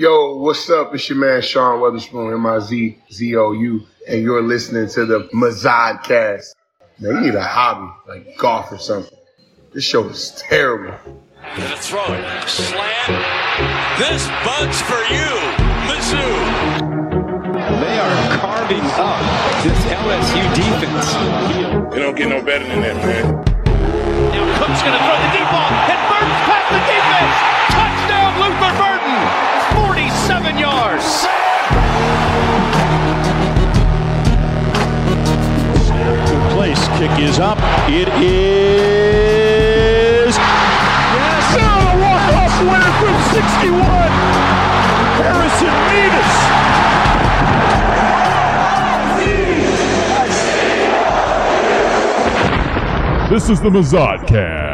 Yo, what's up? It's your man Sean Weatherspoon, M-I-Z-Z-O-U, and you're listening to the Mazod cast. Man, you need a hobby, like golf or something. This show is terrible. Gonna throw it. Slam. This bunch for you, Mizzou. They are carving up this LSU defense. It don't get no better than that, man. Now Cook's gonna throw the deep ball, and Burton's 47 yards. Good place. Kick is up. It is. Yes, and a walk-off winner from 61. Harrison Mevis. This is the Mazodcast.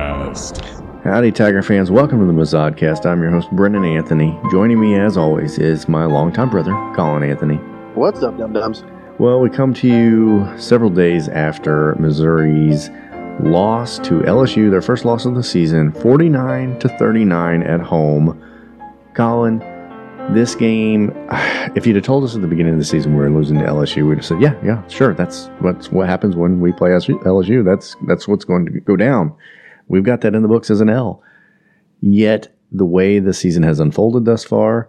Howdy, Tiger fans. Welcome to the Mazodcast. I'm your host, Brendan Anthony. Joining me, as always, is my longtime brother, Colin Anthony. What's up, dum dums? Well, we come to you several days after Missouri's loss to LSU, their first loss of the season, 49 to 39 at home. Colin, this game, if you'd have told us at the beginning of the season we were losing to LSU, we'd have said, "Yeah, yeah, sure. That's what's what happens when we play LSU. That's that's what's going to go down." We've got that in the books as an L. Yet, the way the season has unfolded thus far,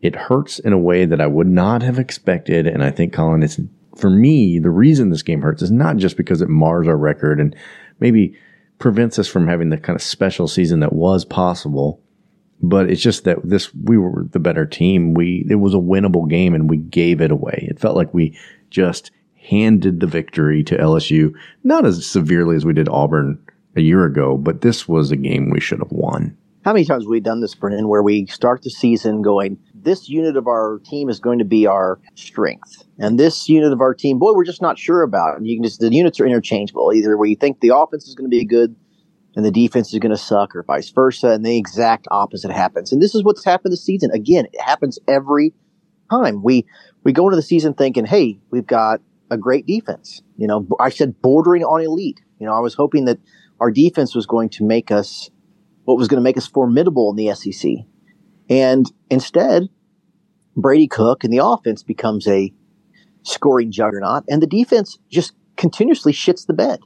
it hurts in a way that I would not have expected. And I think, Colin, it's for me, the reason this game hurts is not just because it mars our record and maybe prevents us from having the kind of special season that was possible. But it's just that this, we were the better team. We, it was a winnable game and we gave it away. It felt like we just handed the victory to LSU, not as severely as we did Auburn a year ago, but this was a game we should have won. How many times have we done this, Brennan, where we start the season going, this unit of our team is going to be our strength. And this unit of our team, boy, we're just not sure about. And you can just, the units are interchangeable. Either you think the offense is going to be good and the defense is going to suck, or vice versa. And the exact opposite happens. And this is what's happened this season. Again, it happens every time. We, we go into the season thinking, hey, we've got a great defense. You know, I said bordering on elite. You know, I was hoping that our defense was going to make us what was going to make us formidable in the SEC. And instead, Brady Cook and the offense becomes a scoring juggernaut, and the defense just continuously shits the bed.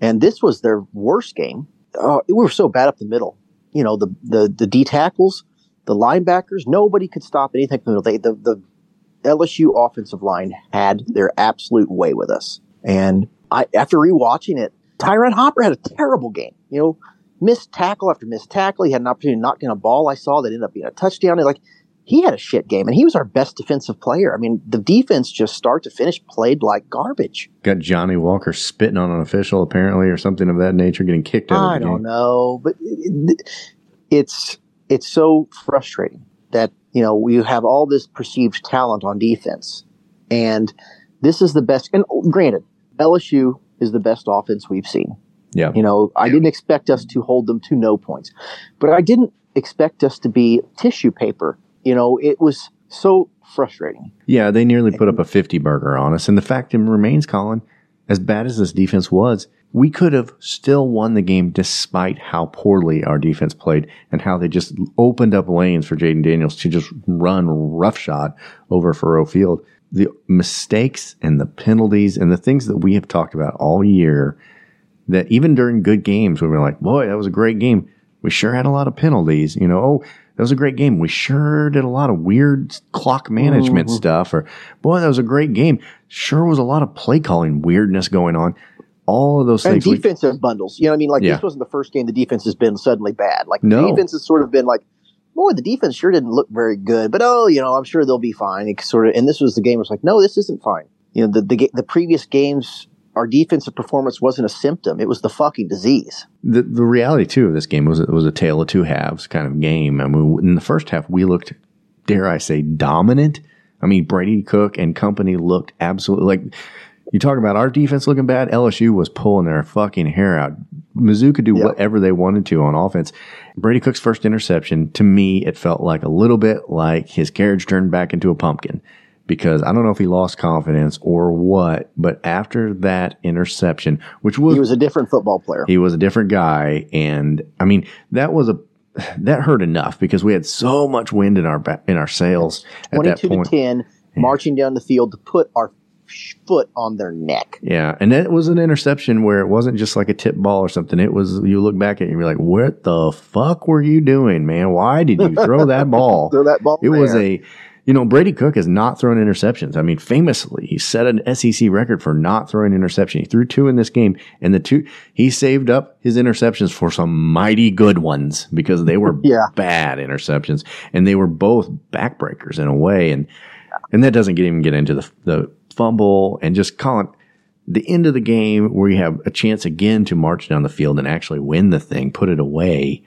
And this was their worst game. Uh, we were so bad up the middle. You know, the the the D tackles, the linebackers, nobody could stop anything from the middle. They, the the LSU offensive line had their absolute way with us. And I, after rewatching it, Ty'Ron Hopper had a terrible game. You know, missed tackle after missed tackle. He had an opportunity to knock in a ball I saw that ended up being a touchdown. And like he had a shit game, and he was our best defensive player. I mean, the defense just start to finish played like garbage. Got Johnny Walker spitting on an official apparently, or something of that nature, getting kicked out. Of the game. I don't know, but it, it's it's so frustrating that you know we have all this perceived talent on defense, and this is the best. And granted, LSU is the best offense we've seen. Yeah. You know, I didn't expect us to hold them to no points, but I didn't expect us to be tissue paper. You know, it was so frustrating. Yeah, they nearly put up a 50 burger on us. And the fact remains, Colin, as bad as this defense was, we could have still won the game despite how poorly our defense played and how they just opened up lanes for Jayden Daniels to just run roughshod over Faurot Field the mistakes and the penalties and the things that we have talked about all year that even during good games when we're like, boy, that was a great game. We sure had a lot of penalties. You know, oh, that was a great game. We sure did a lot of weird clock management mm-hmm. stuff. Or, boy, that was a great game. Sure was a lot of play calling weirdness going on. All of those and things. defensive we, bundles. You know what I mean? Like, yeah. this wasn't the first game the defense has been suddenly bad. Like, no. the defense has sort of been like, boy, the defense sure didn't look very good, but oh, you know, I'm sure they'll be fine. It sort of, and this was the game. It was like, no, this isn't fine. You know, the the, the previous games, our defensive performance wasn't a symptom; it was the fucking disease. The the reality too of this game was it was a tale of two halves kind of game. I mean, in the first half, we looked, dare I say, dominant. I mean, Brady Cook and company looked absolutely like you talk about our defense looking bad. LSU was pulling their fucking hair out. Mizzou could do yep. whatever they wanted to on offense. Brady Cook's first interception, to me, it felt like a little bit like his carriage turned back into a pumpkin because I don't know if he lost confidence or what, but after that interception, which was he was a different football player. He was a different guy, and I mean that was a that hurt enough because we had so much wind in our in our sails 22 to 10, marching down the field to put our foot on their neck. Yeah, and it was an interception where it wasn't just like a tip ball or something. It was you look back at it and you're like, "What the fuck were you doing, man? Why did you throw that ball?" Throw that ball It was a, you know, Brady Cook has not thrown interceptions. I mean, famously, he set an SEC record for not throwing interception. He threw two in this game, and the two he saved up his interceptions for some mighty good ones because they were Yeah. bad interceptions, and they were both backbreakers in a way, and and that doesn't get even get into the the fumble and just call it the end of the game where you have a chance again to march down the field and actually win the thing, put it away.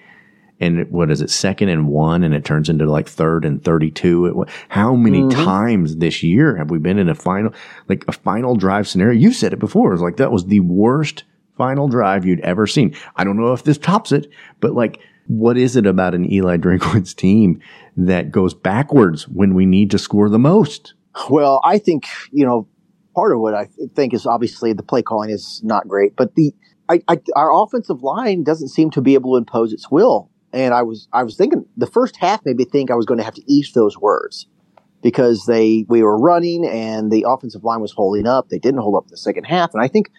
And what is it, second and one, and it turns into like third and 32? It, wa- how many mm-hmm. times this year have we been in a final, like a final drive scenario? You said it before. It was like that was the worst final drive you'd ever seen. I don't know if this tops it, but like, what is it about an Eli Drinkwitz team that goes backwards when we need to score the most? Well, I think you know part of what I think is obviously the play calling is not great, but the I, I, our offensive line doesn't seem to be able to impose its will. And I was I was thinking the first half made me think I was going to have to eat those words because they we were running and the offensive line was holding up. They didn't hold up the second half, and I think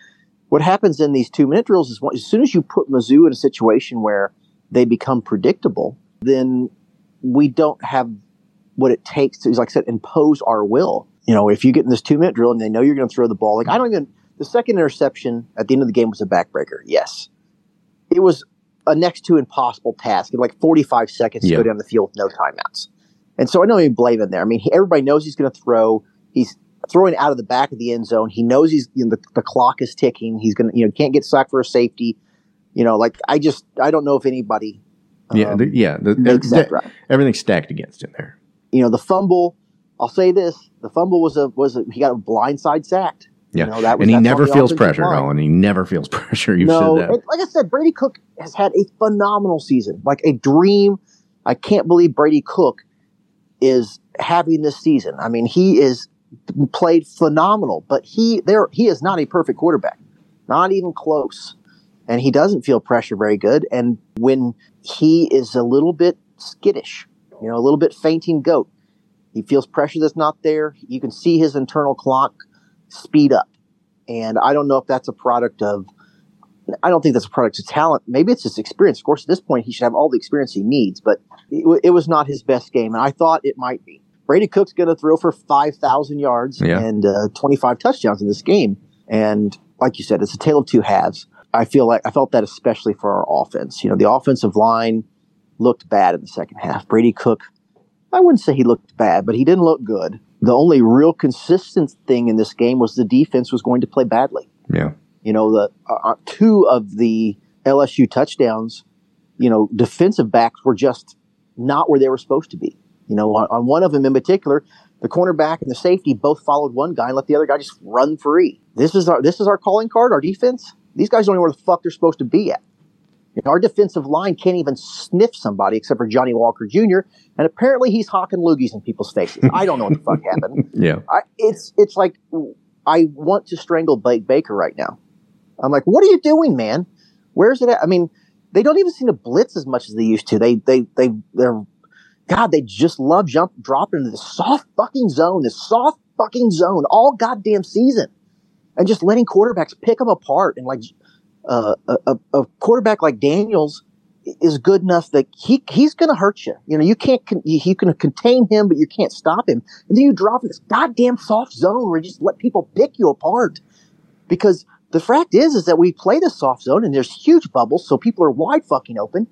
what happens in these two minute drills is when- as soon as you put Mizzou in a situation where they become predictable, then we don't have what it takes to, like I said, impose our will. You know, if you get in this two minute drill and they know you're going to throw the ball, like I don't even, the second interception at the end of the game was a backbreaker. Yes. It was a next to impossible task in like 45 seconds Yeah. to go down the field with no timeouts. And so I don't even blame him there. I mean, he, everybody knows he's going to throw. He's throwing out of the back of the end zone. He knows he's, you know, the, the clock is ticking. He's going to, you know, can't get sacked for a safety. You know, like I just, I don't know if anybody Yeah, um, the, yeah. The, makes the- that right. Everything's stacked against him there. You know, the fumble. I'll say this: the fumble was a was a, he got a blindside sacked. Yeah, You know, that was- and he never feels pressure. Colin. He never feels pressure. You've no, said that. like I said, Brady Cook has had a phenomenal season, like a dream. I can't believe Brady Cook is having this season. I mean, he is played phenomenal, but he there he is not a perfect quarterback, not even close, and he doesn't feel pressure very good. And when he is a little bit skittish, you know, a little bit fainting goat, he feels pressure that's not there. You can see his internal clock speed up, and I don't know if that's a product of I don't think that's a product of talent. Maybe it's his experience. Of course, at this point, he should have all the experience he needs, but it, w- it was not his best game, and I thought it might be. Brady Cook's going to throw for 5,000 yards Yeah. and uh, 25 touchdowns in this game. And like you said, it's a tale of two halves. I feel like I felt that especially for our offense. You know, the offensive line looked bad in the second half. Brady Cook, I wouldn't say he looked bad, but he didn't look good. The only real consistent thing in this game was the defense was going to play badly. yeah, You know, the uh, uh, two of the LSU touchdowns, you know, defensive backs were just not where they were supposed to be. You know, on, on one of them in particular, the cornerback and the safety both followed one guy and let the other guy just run free. This is our this is our calling card, our defense. These guys don't know where the fuck they're supposed to be at. You know, our defensive line can't even sniff somebody except for Johnny Walker Jr. And apparently he's hawking loogies in people's faces. I don't know what the fuck happened. yeah. I, it's it's like I want to strangle Blake Baker right now. I'm like, what are you doing, man? Where's it at? I mean, they don't even seem to blitz as much as they used to. They they they they're God, they just love jump dropping into this soft fucking zone, this soft fucking zone all goddamn season, and just letting quarterbacks pick them apart. And like uh, a, a, quarterback like Daniels is good enough that he he's going to hurt you. You know, you can't con- you, you can contain him, but you can't stop him. And then you drop in this goddamn soft zone where you just let people pick you apart. Because the fact is, is that we play the soft zone and there's huge bubbles, so people are wide fucking open.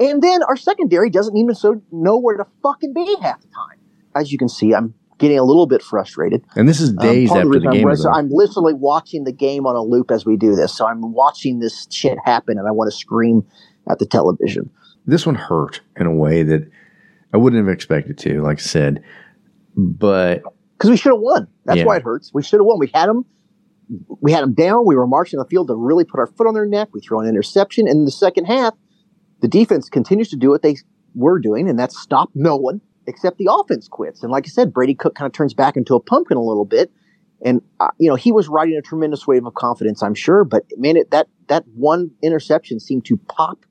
And then our secondary doesn't even so know where to fucking be half the time. As you can see, I'm getting a little bit frustrated. And this is Um, days of after reason the game I'm, so. I'm literally watching the game on a loop as we do this. So I'm watching this shit happen and I want to scream at the television. This one hurt in a way that I wouldn't have expected to, like I said. But Because we should have won. That's Yeah. why it hurts. We should have won. We had them. We had them down. We were marching the field to really put our foot on their neck. We throw an interception. And in the second half, the defense continues to do what they were doing, and that's stop no one except the offense quits. And like I said, Brady Cook kind of turns back into a pumpkin a little bit. And uh, you know he was riding a tremendous wave of confidence, I'm sure. But man, it, that that one interception seemed to pop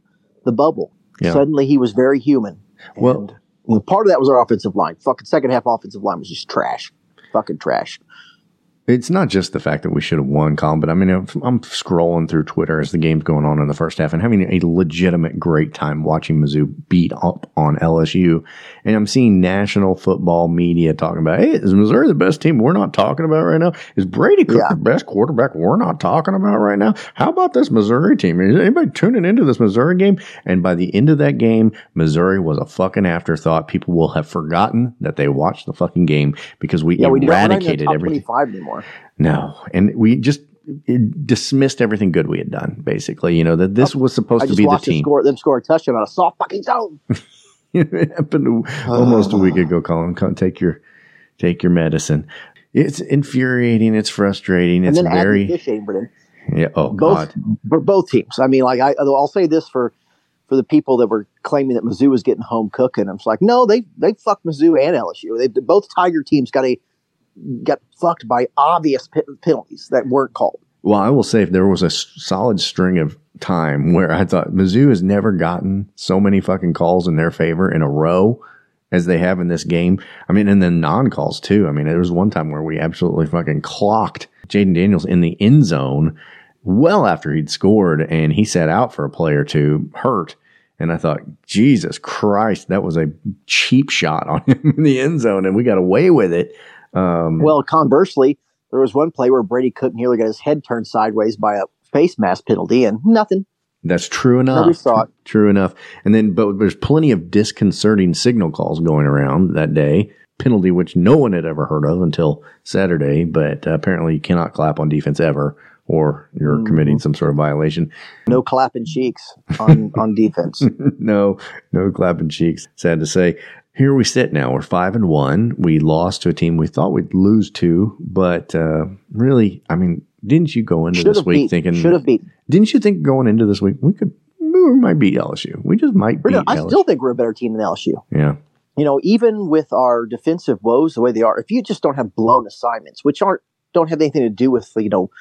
the bubble. Yeah. Suddenly he was very human. Well- And, know, part of that was our offensive line. Fucking second half offensive line was just trash. Fucking trash. It's not just the fact that we should have won, Colin, but I mean, I'm I'm scrolling through Twitter as the game's going on in the first half and having a legitimate great time watching Mizzou beat up on LSU. And I'm seeing national football media talking about, hey, is Missouri the best team we're not talking about right now? Is Brady Cook Yeah. the best quarterback we're not talking about right now? How about this Missouri team? Is anybody tuning into this Missouri game? And by the end of that game, Missouri was a fucking afterthought. People will have forgotten that they watched the fucking game because we Yeah, we did- we're not even in the eradicated everything. 25 anymore. No, and we just it dismissed everything good we had done. Basically, you know that this was supposed I to be the team. score, them score a touchdown on a soft fucking zone. it happened almost a week ah. ago. Colin, come take your take your medicine. It's infuriating. It's frustrating. and It's very Chamberlain. yeah. Oh both God, for both teams. I mean, like I, I'll say this for for the people that were claiming that Mizzou was getting home cooking. I'm just like, no, they they fucked Mizzou and LSU. They both Tiger teams got a got fucked by obvious pe- penalties that weren't called. Well, I will say if there was a solid string of time where I thought Mizzou has never gotten so many fucking calls in their favor in a row as they have in this game. I mean, and then non calls too. I mean, there was one time where we absolutely fucking clocked Jayden Daniels in the end zone well after he'd scored and he sat out for a play or two hurt. And I thought, Jesus Christ, that was a cheap shot on him in the end zone and we got away with it. Um, Well, conversely, there was one play where Brady couldn't nearly got his head turned sideways by a face mask penalty, and nothing. That's true Nobody enough. saw it. True enough. And then, but there's plenty of disconcerting signal calls going around that day. Penalty which no one had ever heard of until Saturday, but apparently you cannot clap on defense ever, or you're committing some sort of violation. No clapping cheeks on on defense. no, no clapping cheeks. Sad to say. Here we sit now. We're five and one. We lost to a team we thought we'd lose to, but uh, really, I mean, didn't you go into Should this week beat. thinking? Should have beat. Didn't you think going into this week we could? We might beat LSU. We just might beat I LSU. still think we're a better team than LSU. yeah. you know, even with our defensive woes the way they are, if you just don't have blown assignments, which aren't don't have anything to do with you know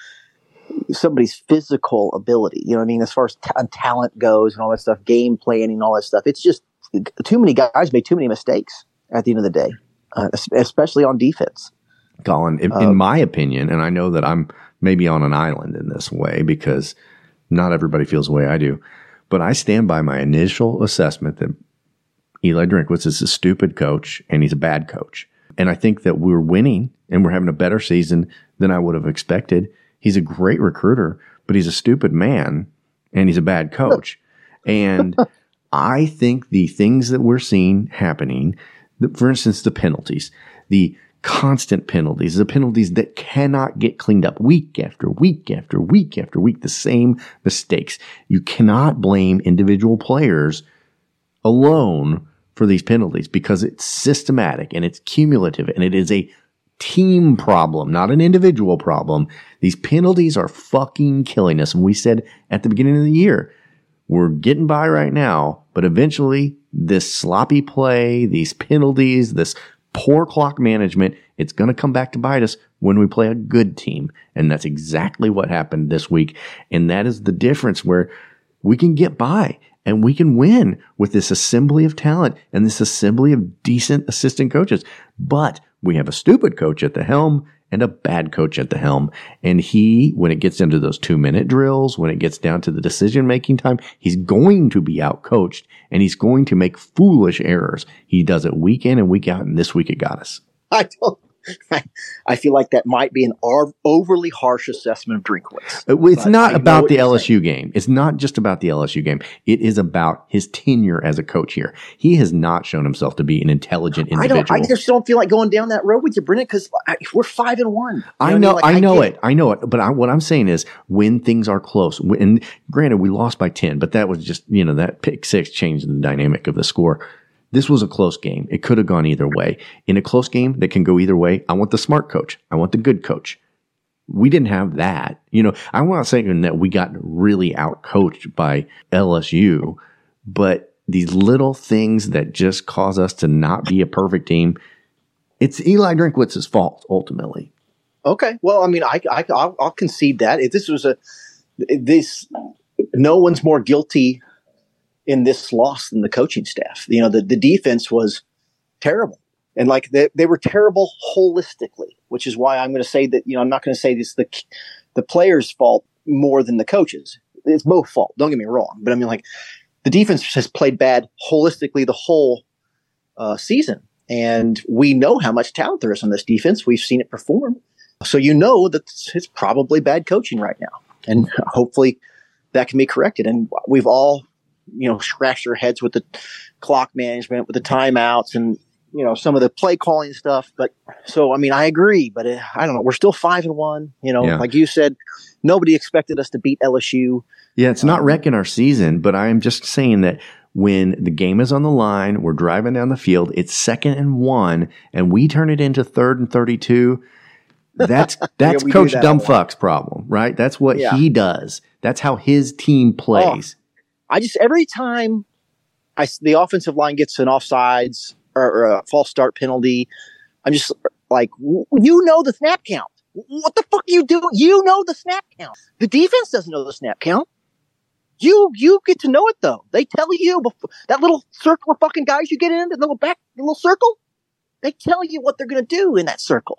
somebody's physical ability, you know, what I mean, as far as ta- talent goes and all that stuff, game planning, and all that stuff, it's just too many guys make too many mistakes at the end of the day, uh, especially on defense. Colin, in, in my opinion, and I know that I'm maybe on an island in this way because not everybody feels the way I do, but I stand by my initial assessment that Eli Drinkwitz is a stupid coach and he's a bad coach. And I think that we're winning and we're having a better season than I would have expected. He's a great recruiter, but he's a stupid man and he's a bad coach. And I think the things that we're seeing happening, for instance, the penalties, the constant penalties, the penalties that cannot get cleaned up week after week after week after week, the same mistakes. You cannot blame individual players alone for these penalties because it's systematic and it's cumulative and it is a team problem, not an individual problem. These penalties are fucking killing us. And we said at the beginning of the year, we're getting by right now, but eventually this sloppy play, these penalties, this poor clock management, it's going to come back to bite us when we play a good team. And that's exactly what happened this week. And that is the difference where we can get by and we can win with this assembly of talent and this assembly of decent assistant coaches. But we have a stupid coach at the helm and a bad coach at the helm. And he, when it gets into those two minute drills, when it gets down to the decision making time, he's going to be out coached and he's going to make foolish errors. He does it week in and week out. And this week it got us. I don't. I, I feel like that might be an overly harsh assessment of Drinkwitz. Uh, It's But not know about the LSU game. It's not just about the LSU game. It is about his tenure as a coach here. He has not shown himself to be an intelligent I individual. don't. I just don't feel like going down that road with you, Brennan, because we're five and one. You I what know, mean? Like, I know get it. I know it. But I, what I'm saying is, when things are close, when- and granted, we lost by ten, but that was just you know that pick six changed the dynamic of the score. This was a close game. It could have gone either way. In a close game that can go either way, I want the smart coach. I want the good coach. We didn't have that. You know, I'm not saying that we got really out coached by LSU, but these little things that just cause us to not be a perfect team, it's Eli Drinkwitz's fault ultimately. Okay. Well, I mean, I, I I'll, I'll concede that if this was a this, no one's more guilty in this loss than the coaching staff. You know, the, the defense was terrible. And like they, they were terrible holistically, which is why I'm going to say that, you know, I'm not going to say this the, the players' fault more than the coaches. It's both fault. Don't get me wrong. But I mean, like the defense has played bad holistically the whole uh, season. And we know how much talent there is on this defense. We've seen it perform. So you know that it's probably bad coaching right now. And hopefully that can be corrected. And we've all, you know, scratch their heads with the clock management, with the timeouts and, you know, some of the play calling stuff. But so, I mean, I agree, but it, I don't know. We're still five and one, you know, Yeah. like you said, nobody expected us to beat LSU. Yeah, it's not um, wrecking our season, but I'm just saying that when the game is on the line, we're driving down the field, it's second and one, and we turn it into third and 32. That's that's do Coach that. Dumbfuck's problem, right? That's what Yeah. Oh. he does. That's how his team oh, plays. I just every time I the offensive line gets an offsides or, or a false start penalty, I'm just like, you know the snap count. What the fuck you do? You know the snap count. The defense doesn't know the snap count. You you get to know it though. They tell you before, that little circle of fucking guys you get in, the little back, the little circle. They tell you what they're going to do in that circle,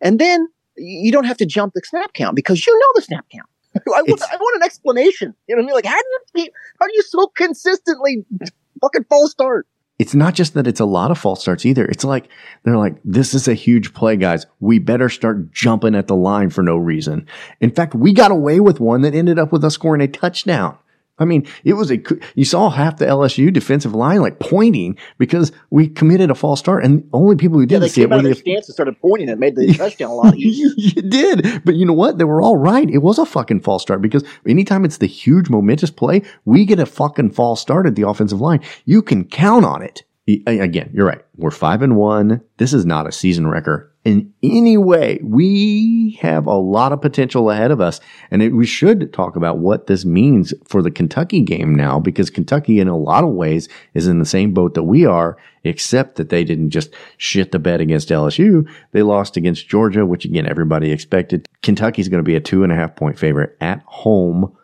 and then you don't have to jump the snap count because you know the snap count. I want, I want an explanation. You know what I mean? Like, how do you how do you so consistently fucking false start? It's not just that it's a lot of false starts either. It's like they're like, this is a huge play, guys. We better start jumping at the line for no reason. In fact, we got away with one that ended up with us scoring a touchdown. I mean, it was a, you saw half the LSU defensive line like pointing because we committed a false start and only people who didn't they see it were the, stance and started pointing. It made the touchdown a lot easier. you did. But you know what? They were all right. It was a fucking false start because anytime it's the huge momentous play, we get a fucking false start at the offensive line. You can count on it. Again, you're right. We're five and one. This is not a season wrecker in any way. We have a lot of potential ahead of us. And it, we should talk about what this means for the Kentucky game now because Kentucky, in a lot of ways, is in the same boat that we are, except that they didn't just shit the bed against LSU. They lost against Georgia, which again, everybody expected. Kentucky's going to be a two and a half point favorite at home.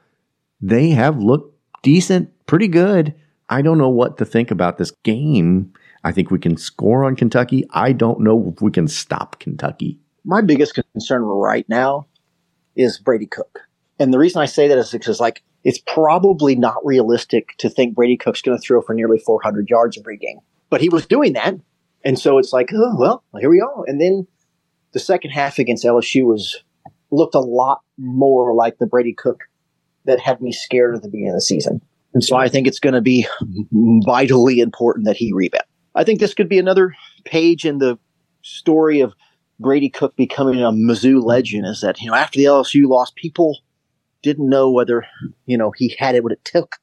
They have looked decent, pretty good. I don't know what to think about this game. I think we can score on Kentucky. I don't know if we can stop Kentucky. My biggest concern right now is Brady Cook, and the reason I say that is because like it's probably not realistic to think Brady Cook's going to throw for nearly 400 yards every game, but he was doing that, and so it's like, oh well, here we are. And then the second half against LSU was looked a lot more like the Brady Cook that had me scared at the beginning of the season. And so I think it's going to be vitally important that he rebound. I think this could be another page in the story of Brady Cook becoming a Mizzou legend. Is that you know after the LSU loss, people didn't know whether you know he had it what it took.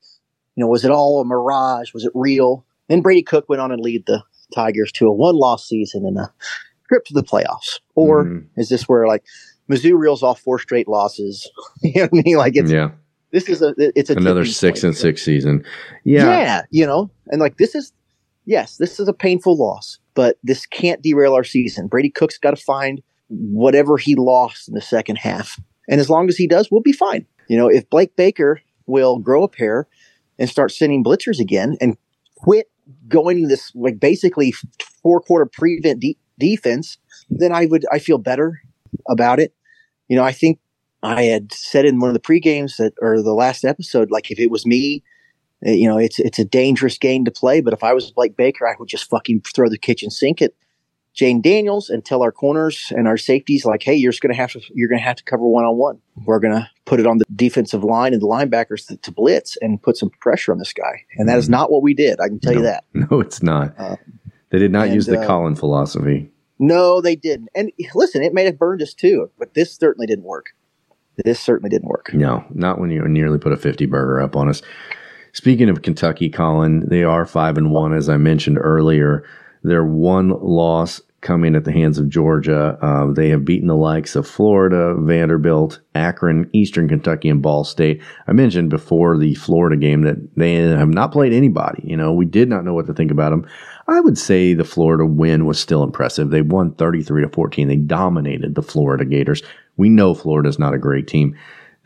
You know, was it all a mirage? Was it real? Then Brady Cook went on and lead the Tigers to a one-loss season and a trip to the playoffs. Or Mhm. is this where like Mizzou reels off four straight losses? you know what I mean? Like it's yeah, this is a it's a another six and six season. Yeah. Yeah, you know, and like this is, yes, this is a painful loss, but this can't derail our season. Brady Cook's got to find whatever he lost in the second half. And as long as he does, we'll be fine. You know, if Blake Baker will grow a pair and start sending blitzers again and quit going this like basically four quarter prevent de- defense, then I would, I feel better about it. You know, I think I had said in one of the pre games that, or the last episode, like if it was me, you know, it's it's a dangerous game to play. But if I was Blake Baker, I would just fucking throw the kitchen sink at Jayden Daniels and tell our corners and our safeties like, hey, you're just gonna have to you're gonna have to cover one on one. We're gonna put it on the defensive line and the linebackers to, to blitz and put some pressure on this guy. And that is Mhm. not what we did. I can tell you that. no, it's not. Uh, they did not and, use the uh, Colin philosophy. No, they didn't. And listen, it may have burned us too, but this certainly didn't work. This certainly didn't work. No, not when you nearly put a 50 burger up on us. Speaking of Kentucky, Colin, they are 5 and 1 as I mentioned earlier. Their one loss coming at the hands of Georgia. Uh, they have beaten the likes of Florida, Vanderbilt, Akron, Eastern Kentucky, and Ball State. I mentioned before the Florida game that they have not played anybody. You know, we did not know what to think about them. I would say the Florida win was still impressive. They won 33 to 14. They dominated the Florida Gators. We know Florida is not a great team.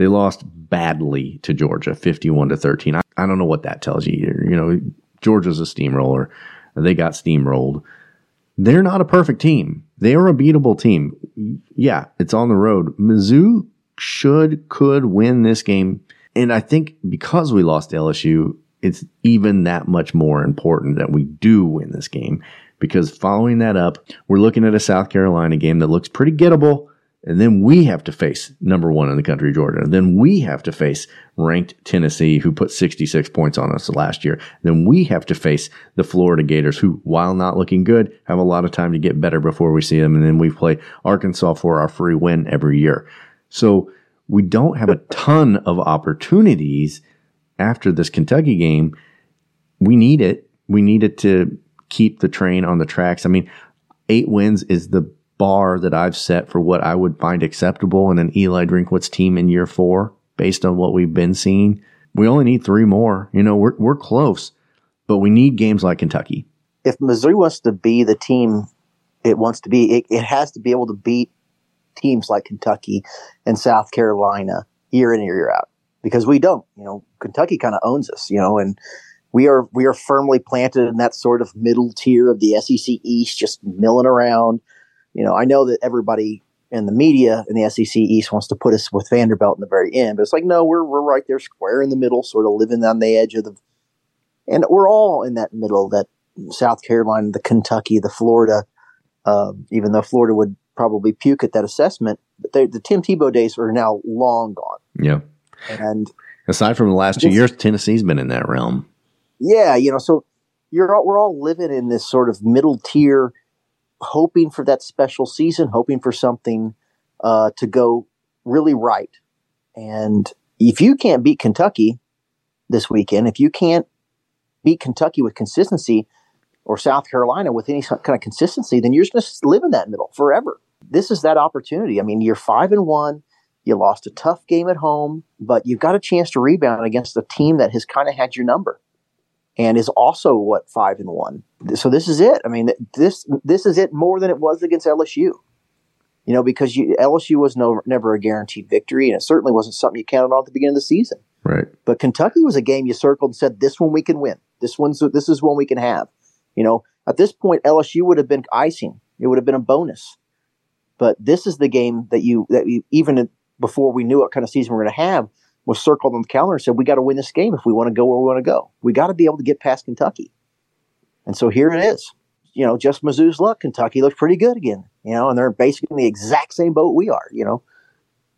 They lost badly to Georgia, 51 to 13. I, I don't know what that tells you. You know, Georgia's a steamroller. They got steamrolled. They're not a perfect team. They are a beatable team. Yeah, it's on the road. Mizzou should, could win this game. And I think because we lost LSU, it's even that much more important that we do win this game because following that up, we're looking at a South Carolina game that looks pretty gettable. And then we have to face number one in the country, Georgia. Then we have to face ranked Tennessee, who put 66 points on us last year. Then we have to face the Florida Gators, who, while not looking good, have a lot of time to get better before we see them. And then we play Arkansas for our free win every year. So we don't have a ton of opportunities after this Kentucky game. We need it. We need it to keep the train on the tracks. I mean, eight wins is the bar that I've set for what I would find acceptable in an Eli Drinkwitz team in year four, based on what we've been seeing. We only need three more. You know, we're we're close, but we need games like Kentucky. If Missouri wants to be the team it wants to be, it, it has to be able to beat teams like Kentucky and South Carolina year in and year out because we don't. You know, Kentucky kind of owns us. You know, and we are we are firmly planted in that sort of middle tier of the SEC East, just milling around. You know, I know that everybody in the media in the SEC East wants to put us with Vanderbilt in the very end, but it's like no, we're we're right there, square in the middle, sort of living on the edge of the, and we're all in that middle, that South Carolina, the Kentucky, the Florida. Uh, even though Florida would probably puke at that assessment, but they, the Tim Tebow days are now long gone. Yeah, and aside from the last two years, Tennessee's been in that realm. Yeah, you know, so you're all, we're all living in this sort of middle tier, hoping for that special season, hoping for something uh, to go really right. And if you can't beat Kentucky this weekend, if you can't beat Kentucky with consistency or South Carolina with any kind of consistency, then you're just going to live in that middle forever. This is that opportunity. I mean, you're five and one. You lost a tough game at home, but you've got a chance to rebound against a team that has kind of had your number and is also what five and one. So this is it. I mean, this this is it more than it was against LSU. You know, because you, LSU was no never a guaranteed victory, and it certainly wasn't something you counted on at the beginning of the season. Right. But Kentucky was a game you circled and said, "This one we can win. This one's this is one we can have." You know, at this point, LSU would have been icing. It would have been a bonus. But this is the game that you that you, even before we knew what kind of season we we're going to have, was circled on the calendar and said, we got to win this game if we want to go where we want to go. We got to be able to get past Kentucky. And so here it is. You know, just Mizzou's luck. Kentucky looks pretty good again, you know, and they're basically in the exact same boat we are, you know.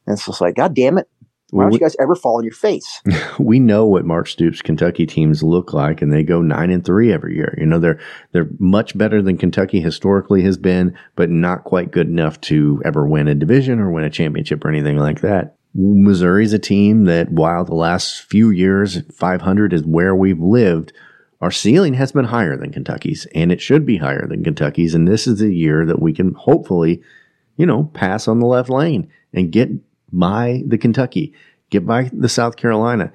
And it's just like, God damn it. Why don't you guys ever fall on your face? we know what Mark Stoops Kentucky teams look like, and they go nine and three every year. You know, they're they're much better than Kentucky historically has been, but not quite good enough to ever win a division or win a championship or anything like that. Missouri's a team that while the last few years 500 is where we've lived, our ceiling has been higher than Kentucky's and it should be higher than Kentucky's. And this is the year that we can hopefully, you know, pass on the left lane and get by the Kentucky, get by the South Carolina.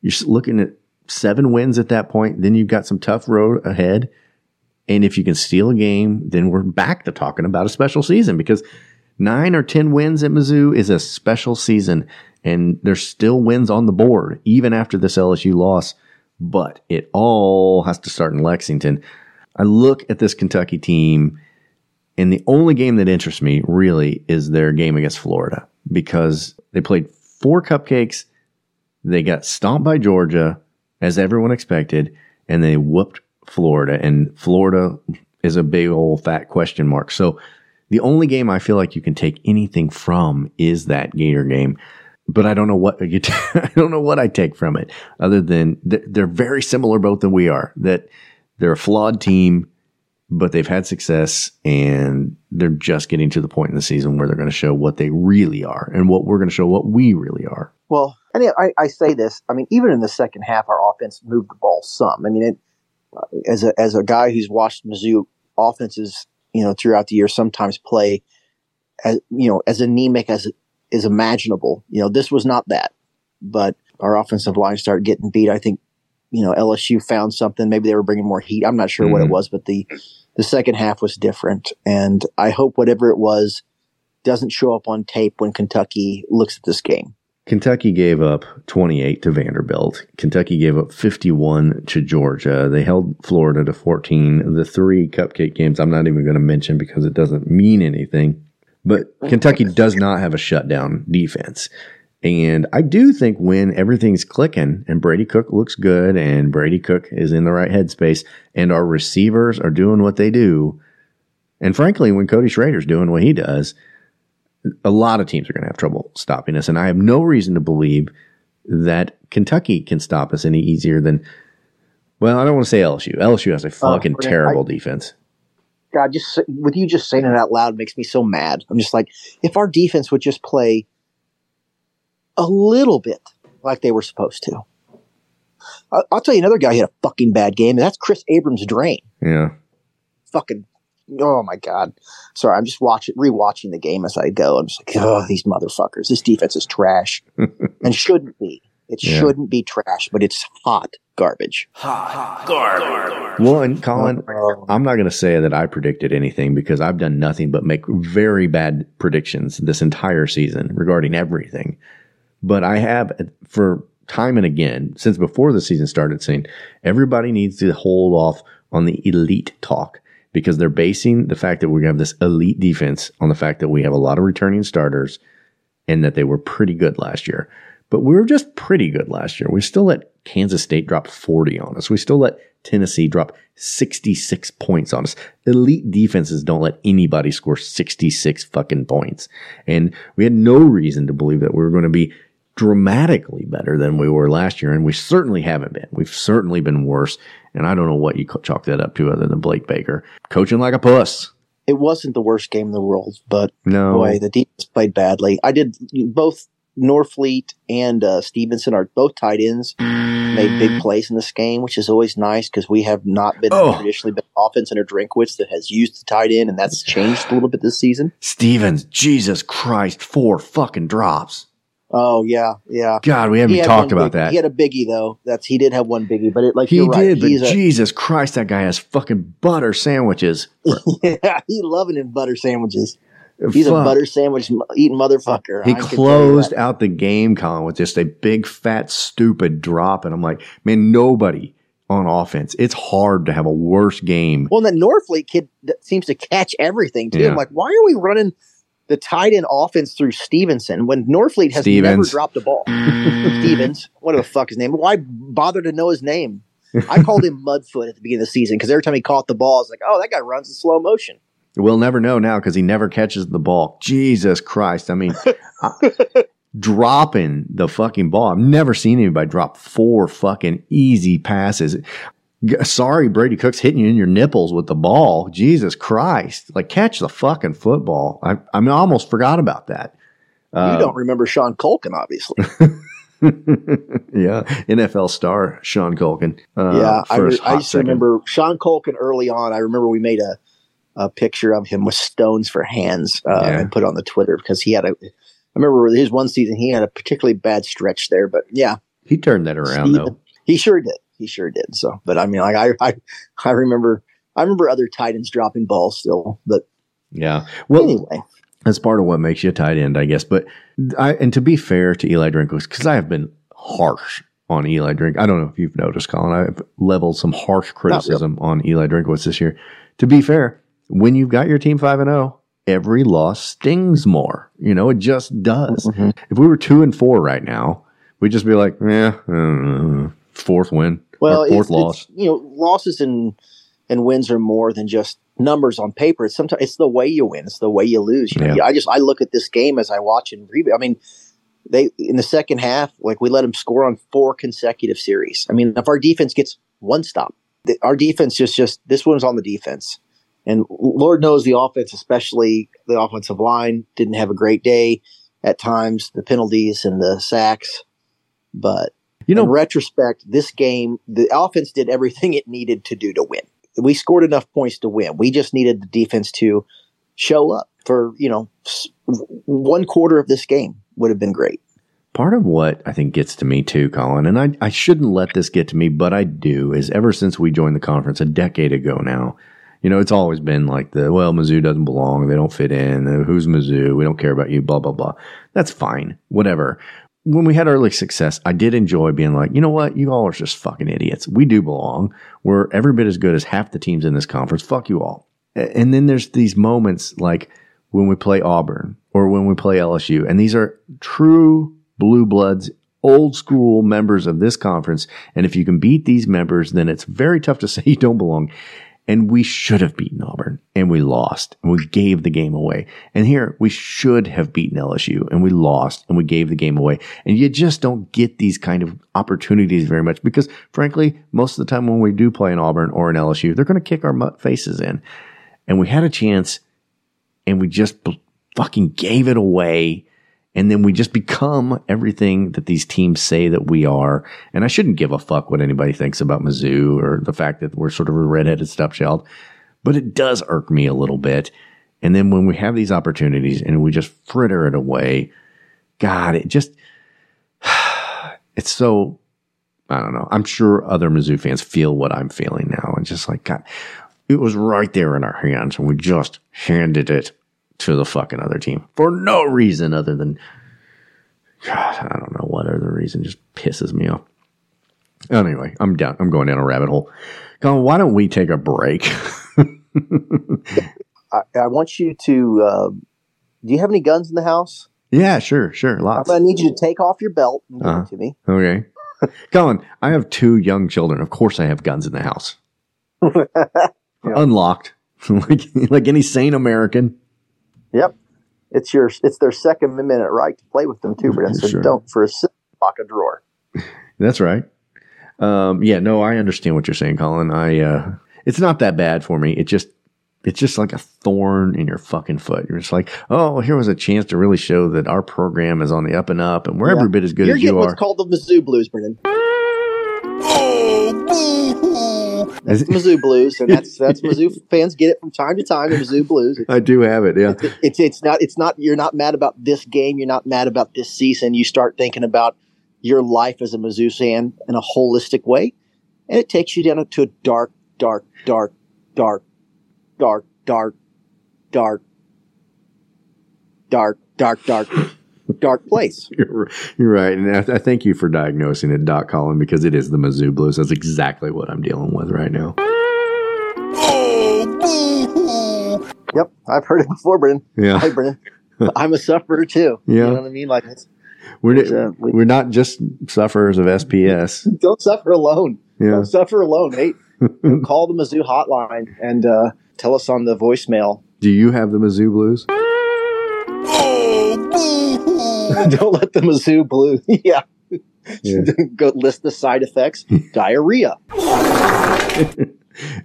You're looking at seven wins at that point. Then you've got some tough road ahead. And if you can steal a game, then we're back to talking about a special season because Nine or 10 wins at Mizzou is a special season, and there's still wins on the board, even after this LSU loss. But it all has to start in Lexington. I look at this Kentucky team, and the only game that interests me really is their game against Florida because they played four cupcakes. They got stomped by Georgia, as everyone expected, and they whooped Florida. And Florida is a big old fat question mark. So the only game I feel like you can take anything from is that Gator game. But I don't know what you t- I don't know what I take from it other than th- they're very similar both than we are. That they're a flawed team, but they've had success and they're just getting to the point in the season where they're going to show what they really are and what we're going to show what we really are. Well, I, I, I say this. I mean, even in the second half, our offense moved the ball some. I mean, it, as a as a guy who's watched Mizzou offenses you know, throughout the year sometimes play as, you know, as anemic as is imaginable. You know, this was not that, but our offensive line started getting beat. I think, you know, LSU found something. Maybe they were bringing more heat. I'm not sure mm-hmm. what it mm-hmm. was, but the, the second half was different. And I hope whatever it was doesn't show up on tape when Kentucky looks at this game. Kentucky gave up 28 to Vanderbilt. Kentucky gave up 51 to Georgia. They held Florida to 14. The three cupcake games I'm not even going to mention because it doesn't mean anything. But Kentucky does not have a shutdown defense. And I do think when everything's clicking and Brady Cook looks good and Brady Cook is in the right headspace and our receivers are doing what they do, and frankly, when Cody Schrader's doing what he does, a lot of teams are going to have trouble stopping us. And I have no reason to believe that Kentucky can stop us any easier than, well, I don't want to say LSU. LSU has a oh, fucking Oh, terrible I- defense. God, just with you just saying it out loud makes me so mad. I'm just like, if our defense would just play a little bit like they were supposed to. I'll tell you another guy who had a fucking bad game, and that's Chris Abrams-Draine. Yeah. Fucking, oh my God. Sorry, I'm just watching, rewatching the game as I go. I'm just like, oh, these motherfuckers. This defense is trash and shouldn't be. It Yeah. shouldn't be trash, but it's hot garbage. Hot Well, and Colin, I'm not going to say that I predicted anything because I've done nothing but make very bad predictions this entire season regarding everything. But I have, uh, for time and again, since before the season started, saying everybody needs to hold off on the elite talk because they're basing the fact that we have this elite defense on the fact that we have a lot of returning starters and that they were pretty good last year. But we were just pretty good last year. We still let Kansas State drop 40 on us. We still let Tennessee drop 66 points on us. Elite defenses don't let anybody score 66 fucking points. And we had no reason to believe that we were going to be dramatically better than we were last year. And we certainly haven't been. We've certainly been worse. And I don't know what you chalk that up to other than Blake Baker coaching like a puss. It wasn't the worst game in the world, but No. boy, the defense played badly. I did both Norfleet and uh, Stephenson are both tight ends made big plays in this game, which is always nice because we have not been Oh. traditionally been offense under Drinkwitz that has used the tight end, and that's changed a little bit this season. Stevens, Jesus Christ, four fucking drops. Oh yeah, yeah. God, we haven't talked about big- that. He had a biggie though. That's he did have one biggie, but it like He you're right. did, but a, Jesus Christ, that guy has fucking butter sandwiches. yeah, he loving him butter sandwiches. Uh, He's a butter sandwich eating motherfucker. He I can tell you closed out the game, Colin, with just a big, fat, stupid drop. And I'm like, man, nobody on offense. It's hard to have a worse game. Well, and that Norfleet kid that seems to catch everything too. Yeah. I'm like, why are we running the tight end offense through Stephenson when Norfleet has never dropped a ball? Mm. Stevens, what the fuck is his name? Why bother to know his name? I called him Mudfoot at the beginning of the season because every time he caught the ball, I was like, oh, that guy runs in slow motion. We'll never know now because he never catches the ball. Jesus Christ. I mean, I- dropping the fucking ball. I've never seen anybody drop four fucking easy passes. Sorry, Brady Cook's hitting you in your nipples with the ball. Jesus Christ. Like, catch the fucking football. I, I mean, I almost forgot about that. Uh, you don't remember Sean Culkin, obviously. yeah, NFL star Sean Culkin. Uh, yeah, I, re- I just second. remember Sean Culkin early on. I remember we made a, a picture of him with stones for hands uh, Yeah. and put on the Twitter because he had a. I remember his one season he had a particularly bad stretch there, but yeah, He turned that around though. He sure did. He sure did. So, but I mean, like I, I, I remember, I remember other tight ends dropping balls still. But Yeah. Well, anyway, that's part of what makes you a tight end, I guess. But I, and to be fair to Eli Drinkwitz, because I have been harsh on Eli Drink. I don't know if you've noticed, Colin. I've leveled some harsh criticism on Eli Drinkwitz this year. To be fair, when you've got your team five and zero, every loss stings more. You know, it just does. Mhm. If we were two and four right now, we'd just be like, yeah, uh, fourth win, well, fourth it's, loss. it's, you know, losses and and wins are more than just numbers on paper. It's sometimes it's the way you win. It's the way you lose. You know, Yeah. I just I look at this game as I watch and review. I mean, they in the second half, like we let them score on four consecutive series. I mean, if our defense gets one stop, the, our defense just just this one's on the defense. And Lord knows the offense, especially the offensive line, didn't have a great day at times. The penalties and the sacks, but You know, in retrospect, this game, the offense did everything it needed to do to win. We scored enough points to win. We just needed the defense to show up for, you know, one quarter of this game would have been great. Part of what I think gets to me too, Colin, and I, I shouldn't let this get to me, but I do, is ever since we joined the conference a decade ago now, you know, it's always been like the, well, Mizzou doesn't belong. They don't fit in. Uh, Who's Mizzou? We don't care about you, blah, blah, blah. That's fine. Whatever. When we had early success, I did enjoy being like, you know what, you all are just fucking idiots. We do belong. We're every bit as good as half the teams in this conference. Fuck you all. And then there's these moments like when we play Auburn or when we play LSU, and these are true blue bloods, old school members of this conference. And if you can beat these members, then it's very tough to say you don't belong. And we should have beaten Auburn and we lost and we gave the game away. And here we should have beaten LSU and we lost and we gave the game away. And you just don't get these kind of opportunities very much because frankly, most of the time when we do play in Auburn or in LSU, they're going to kick our faces in. And we had a chance and we just fucking gave it away and then we just become everything that these teams say that we are. And I shouldn't give a fuck what anybody thinks about Mizzou or the fact that we're sort of a redheaded stepchild, but it does irk me a little bit. And then when we have these opportunities and we just fritter it away, God, it just, it's so, I don't know. I'm sure other Mizzou fans feel what I'm feeling now. And just like, God, it was right there in our hands and we just handed it to the fucking other team for no reason other than God, I don't know what other reason just pisses me off. Anyway, I'm down. I'm going down a rabbit hole. Colin, why don't we take a break? I, I, want you to. Uh, do you have any guns in the house? Yeah, sure, sure. Lots. I need you to take off your belt and give uh-huh. it to me. Okay. Colin, I have two young children. Of course, I have guns in the house. yeah. Unlocked, like like any sane American. Yep. It's your it's their second amendment right to play with them too, Brent. So sure. don't for a lock a drawer. That's right. Um, yeah, no, I understand what you're saying, Colin. I uh, it's not that bad for me. It just it's just like a thorn in your fucking foot. You're just like, oh, here was a chance to really show that our program is on the up and up, and we're yeah. every bit as good You're as you are. What's called the Mizzou Blues, That's Mizzou Blues, and that's that's Mizzou fans get it from time to time. The Mizzou Blues. It's, I do have it. Yeah, it's, it's it's not it's not you're not mad about this game. You're not mad about this season. You start thinking about your life as a Mizzou fan in a holistic way, and it takes you down to a dark, dark, dark, dark, dark, dark, dark, dark, dark, dark dark place. You're, you're right. And I, I, thank you for diagnosing it, Doc Colin, because it is the Mizzou Blues. That's exactly what I'm dealing with right now. Yep, I've heard it before, Brennan. Yeah. Hi, Brennan. I'm a sufferer too. Yeah. You know what I mean? Like, we're, uh, we, we're not just sufferers of SPS. Don't suffer alone. Yeah. Don't suffer alone. Hey, call the Mizzou hotline and uh, tell us on the voicemail. Do you have the Mizzou Blues? Don't let the Mizzou blue. yeah. yeah. Go list the side effects. Diarrhea.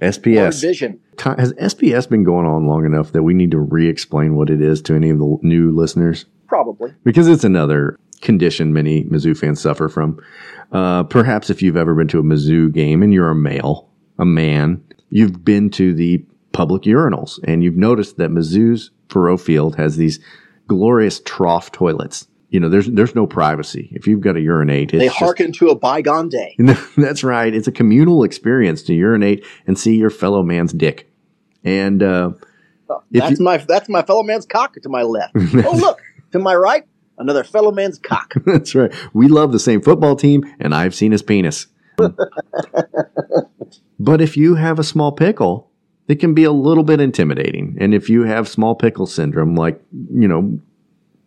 SPS. Vision. Has SPS been going on long enough that we need to re-explain what it is to any of the new listeners? Probably. Because it's another condition many Mizzou fans suffer from. Uh, perhaps if you've ever been to a Mizzou game and you're a male, a man, you've been to the public urinals and you've noticed that Mizzou's Faurot Field has these glorious trough toilets. You know, there's there's no privacy. If you've got to urinate, they hearken just, to a bygone day. That's right. It's a communal experience to urinate and see your fellow man's dick. And uh, that's you, my that's my fellow man's cock to my left. oh look, to my right, another fellow man's cock. that's right. We love the same football team, and I've seen his penis. but if you have a small pickle, it can be a little bit intimidating. And if you have small pickle syndrome, like, you know,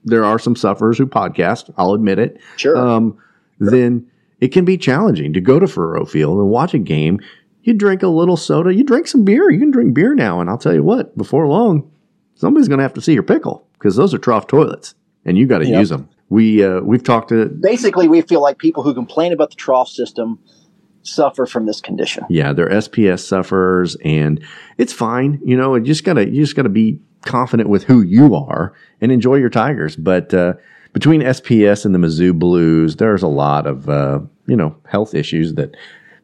there are some sufferers who podcast, I'll admit it. Sure. Um, sure. Then it can be challenging to go to Faurot Field and watch a game. You drink a little soda, you drink some beer. You can drink beer now. And I'll tell you what, before long, somebody's going to have to see your pickle because those are trough toilets and you got to yep. use them. We, uh, we've talked to. Basically, we feel like people who complain about the trough system suffer from this condition. Yeah, they're SPS sufferers, and it's fine. You know, you just gotta you just gotta be confident with who you are and enjoy your Tigers. But uh, between SPS and the Mizzou Blues, there's a lot of uh, you know health issues that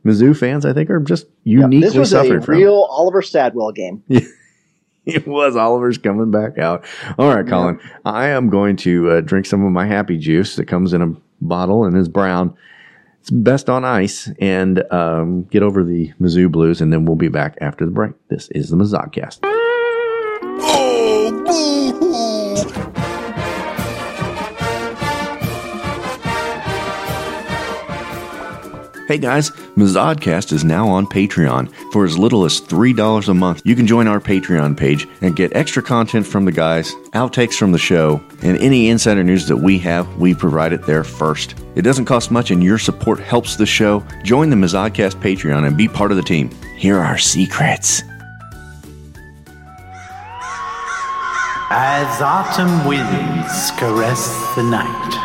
Mizzou fans I think are just uniquely yeah, this was suffering a real Oliver Sadwell game. it was Oliver's coming back out. All right, Colin, yeah. I am going to uh, drink some of my happy juice that comes in a bottle and is brown it's best on ice and um, get over the Mizzou Blues, and then we'll be back after the break. This is the Mazodcast. Hey guys, Mazodcast is now on Patreon. For as little as $3 a month, you can join our Patreon page and get extra content from the guys, outtakes from the show, and any insider news that we have, we provide it there first. It doesn't cost much and your support helps the show. Join the Mazodcast Patreon and be part of the team. Here are our secrets. As autumn winds caress the night,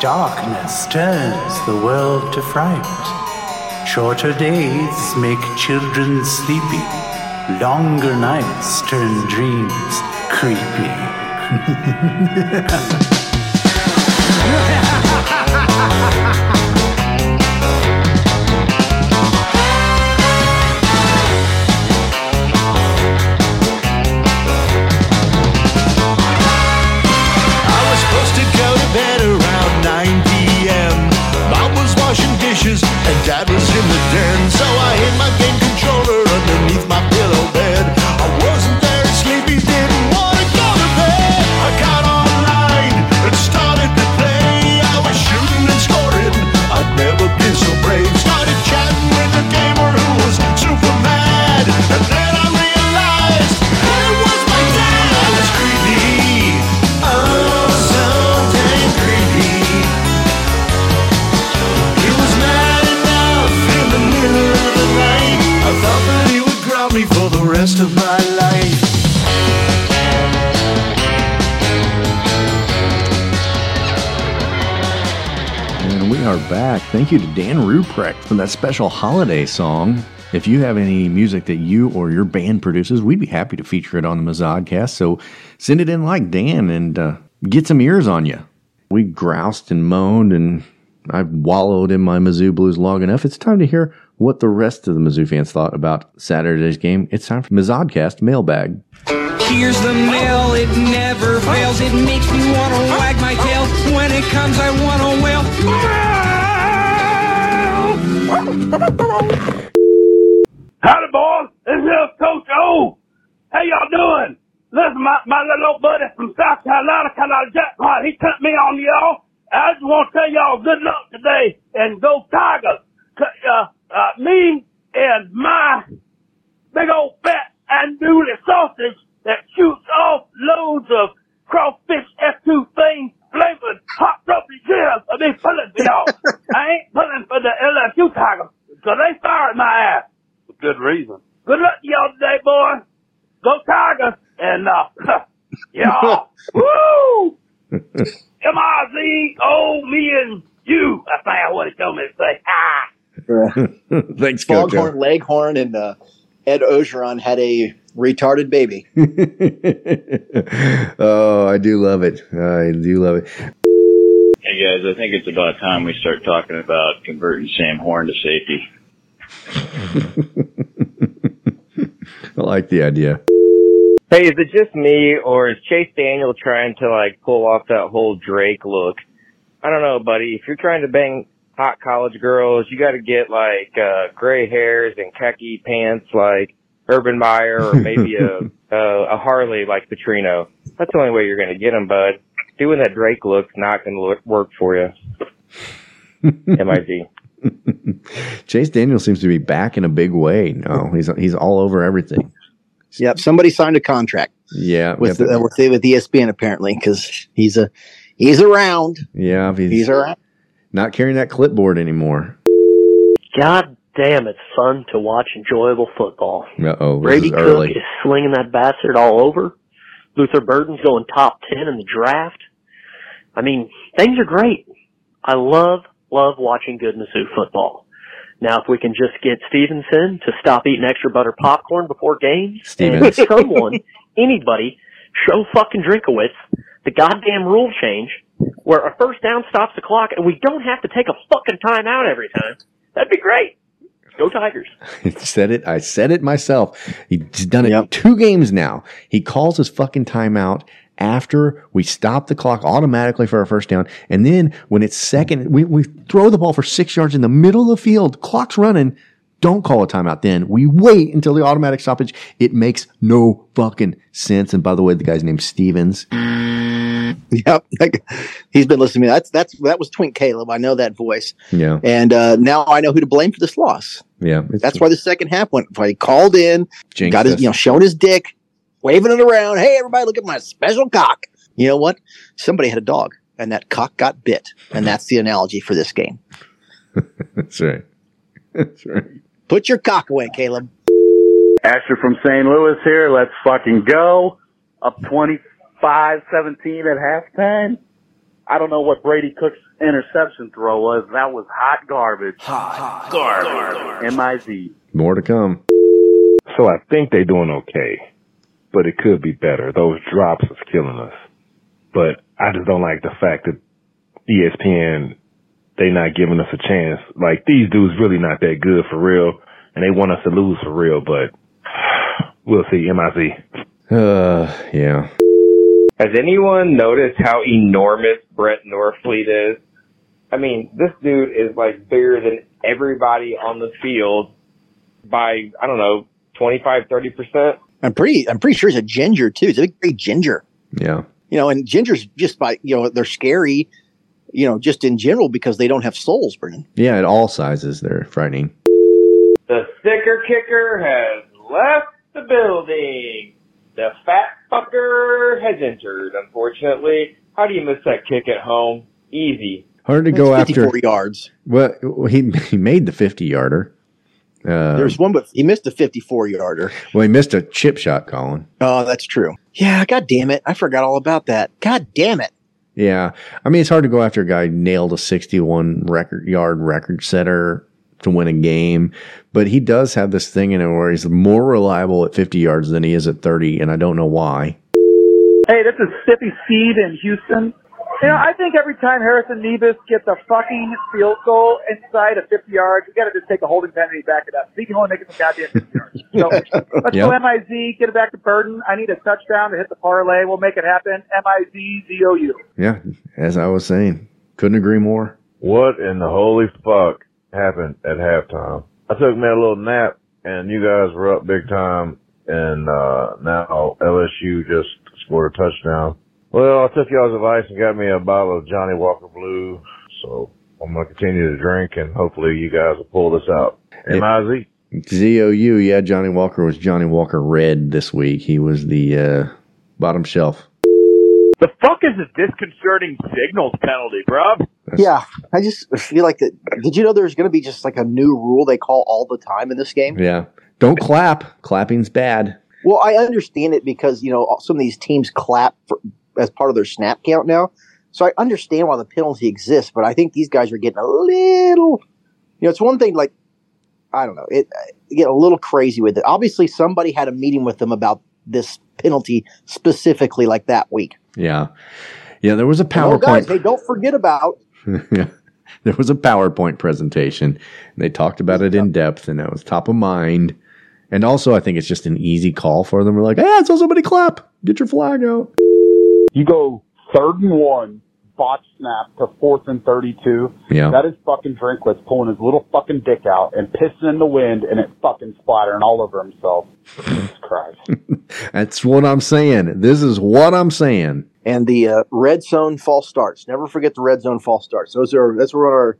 darkness turns the world to fright. Shorter days make children sleepy, longer nights turn dreams creepy. rest of my life. And we are back. Thank you to Dan Ruprecht for that special holiday song. If you have any music that you or your band produces, we'd be happy to feature it on the Mazodcast. So send it in like Dan and uh, get some ears on you. We groused and moaned and I wallowed in my Mizzou blues long enough. It's time to hear what the rest of the Mizzou fans thought about Saturday's game. It's time for Mazodcast mailbag. Here's the mail, it never fails. It makes me wanna wag my tail. When it comes, I wanna wail. Howdy, boys. This is Coach O. How y'all doing? Listen, my, my little old buddy from South Carolina, Carolina Jackpot, he sent me on y'all. I just want to tell y'all good luck today and go Tigers. 'Cause, Uh, uh, me and my big old fat and newly sausage that shoots off loads of crawfish F2 things flavored hot rubber jam. I mean, pulling for y'all. I ain't pulling for the LSU Tigers because they fired my ass for good reason. Good luck to y'all today, boy. Go Tigers and uh, yeah, woo! M I Z O me and you. I think what he told me to say. Ah. Thanks, Coach. Foghorn Leghorn and uh, Ed Orgeron had a retarded baby. oh, I do love it. I do love it. Hey guys, I think it's about time we start talking about converting Sam Horn to safety. I like the idea. Hey, is it just me or is Chase Daniel trying to like pull off that whole Drake look? I don't know, buddy. If you're trying to bang hot college girls, you got to get like uh gray hairs and khaki pants like Urban Meyer or maybe a a, a Harley like Petrino. That's the only way you're going to get them, bud. Doing that Drake look's not going to work for you. MIG. Chase Daniel seems to be back in a big way. No, he's he's all over everything. Yep, somebody signed a contract Yeah, with yep. uh, with, with ESPN apparently because he's a he's around. yeah, he's, He's around. Not carrying that clipboard anymore. God damn, it's fun to watch enjoyable football. Uh oh, Brady Cook early. is slinging that bastard all over. Luther Burden's going top 10 in the draft. I mean, things are great. I love, love watching good Mizzou football. Now, if we can just get Stevenson to stop eating extra butter popcorn before games, and Stevens. someone, anybody, show fucking Drinkwitz the goddamn rule change where a first down stops the clock and we don't have to take a fucking timeout every time. That'd be great. Go Tigers. I said it. I said it myself. He's done it two games now. He calls his fucking timeout after we stop the clock automatically for our first down. And then when it's second, we, we throw the ball for six yards in the middle of the field. Clock's running. Don't call a timeout then. We wait until the automatic stoppage. It makes no fucking sense. And by the way, the guy's named Stevens. Yep, like, he's been listening to me. That's that's that was Twink Caleb. I know that voice, Yeah, and uh, now I know who to blame for this loss. yeah. That's why the second half went. Why he called in, Jinxed got his, us. you know, showing his dick, waving it around. Hey, everybody, look at my special cock. You know what? Somebody had a dog, and that cock got bit, and that's the analogy for this game. That's right. That's right. Put your cock away, Caleb. Asher from St. Louis here. Let's fucking go. Up 25-17 at halftime. I don't know what Brady Cook's interception throw was. That was hot garbage. Hot garbage. M-I-Z. More to come. So I think they're doing okay, but it could be better. Those drops is killing us. But I just don't like the fact that ESPN they not giving us a chance. Like these dudes really not that good for real, and they want us to lose for real. But we'll see. MIC. Uh, yeah. Has anyone noticed how enormous Brett Norfleet is? I mean, this dude is like bigger than everybody on the field by, I don't know, 25, 30%. I'm pretty. I'm pretty sure he's a ginger too. He's a big, big ginger. Yeah. You know, and gingers just by you know they're scary. You know, just in general because they don't have souls, Brennan. Yeah, at all sizes, they're frightening. The sticker kicker has left the building. The fat fucker has entered, unfortunately. How do you miss that kick at home? Easy. Hard to go It's after. yards. Well, he he made the fifty yarder. Uh, There's one, but he missed a 54 yarder. well, he missed a chip shot, Colin. Oh, that's true. Yeah, god damn it. I forgot all about that. God damn it. Yeah, I mean it's hard to go after a guy who nailed a sixty-one record yard record setter to win a game, but he does have this thing in it where he's more reliable at fifty yards than he is at thirty, and I don't know why. Hey, this is Sippy Seed in Houston. You know, I think every time Harrison Mevis gets a fucking field goal inside of 50 yards, we got to just take a holding pen and he back it up. He can only make it some goddamn 50 yards. So let's Yep. go MIZ, get it back to Burden. I need a touchdown to hit the parlay. We'll make it happen. MIZ, Z-O-U. Yeah, as I was saying, couldn't agree more. What in the holy fuck happened at halftime? I took me a little nap and you guys were up big time and uh now LSU just scored a touchdown. Well, I took y'all's advice and got me a bottle of Johnnie Walker Blue, so I'm gonna continue to drink and hopefully you guys will pull this out. M-I-Z. ZOU, yeah, Johnny Walker was Johnny Walker Red this week. He was the uh, bottom shelf. The fuck is this disconcerting signals penalty, bruv? Yeah, I just feel like that. Did you know there's going to be just like a new rule they call all the time in this game? Yeah, don't clap. Clapping's bad. Well, I understand it because you know some of these teams clap for, as part of their snap count now, so I understand why the penalty exists. But I think these guys are getting a little. You know, it's one thing like I don't know, it get a little crazy with it. Obviously, somebody had a meeting with them about this penalty specifically, like that week. Yeah, yeah. There was a Oh, guys, PowerPoint. hey, don't forget about. yeah. There was a PowerPoint presentation. They talked about it in depth, and that was top of mind. And also, I think it's just an easy call for them. We're like, hey, so somebody clap. Get your flag out. You go third and one, botch snap to fourth and 32. Yeah. That is fucking Drinkwitz pulling his little fucking dick out and pissing in the wind and it fucking splattering all over himself. Jesus Christ. That's what I'm saying. This is what I'm saying. and the uh, red zone false starts. Never forget the red zone false starts. Those are that's one of our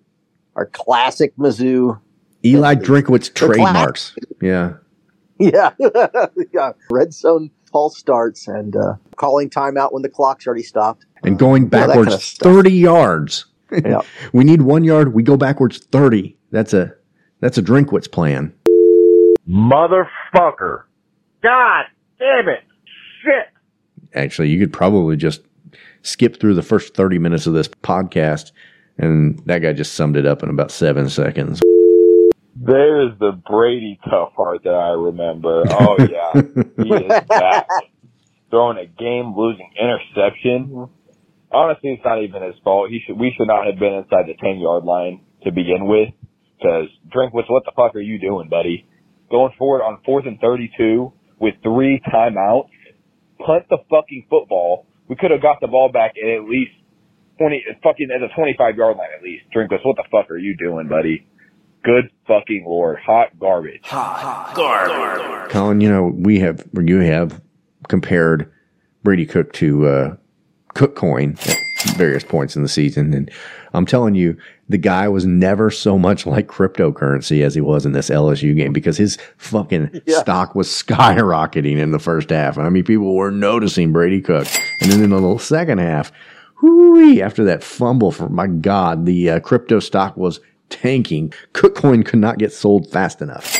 our classic Mizzou. Eli Drinkwitz The trademarks. Yeah. Yeah, yeah. Red zone false starts and uh, calling timeout when the clock's already stopped. And going Yeah, backwards kind of 30 yards. we need one yard. We go backwards 30. That's a that's a Drinkwitz plan. Motherfucker. God damn it. Shit. Actually, you could probably just skip through the first 30 minutes of this podcast, and that guy just summed it up in about seven seconds. There's the Brady tough heart that I remember. Oh yeah, he is back. Throwing a game-losing interception. Honestly, it's not even his fault. He should. We should not have been inside the ten-yard line to begin with. Because Drinkwitz, what the fuck are you doing, buddy? Going forward on fourth and thirty-two with three timeouts. Punt the fucking football. We could have got the ball back at at least twenty, fucking at the twenty-five yard line at least. Drinkwitz, what the fuck are you doing, buddy? Good fucking lord, hot garbage. Hot garbage. Colin, you know, we have, you have compared Brady Cook to uh, Cook coin at various points in the season. And I'm telling you, the guy was never so much like cryptocurrency as he was in this LSU game because his fucking Yeah. stock was skyrocketing in the first half. I mean, people were noticing Brady Cook. And then in the second half, whoo after that fumble, for my God, the uh, crypto stock was tanking. Cookcoin could not get sold fast enough.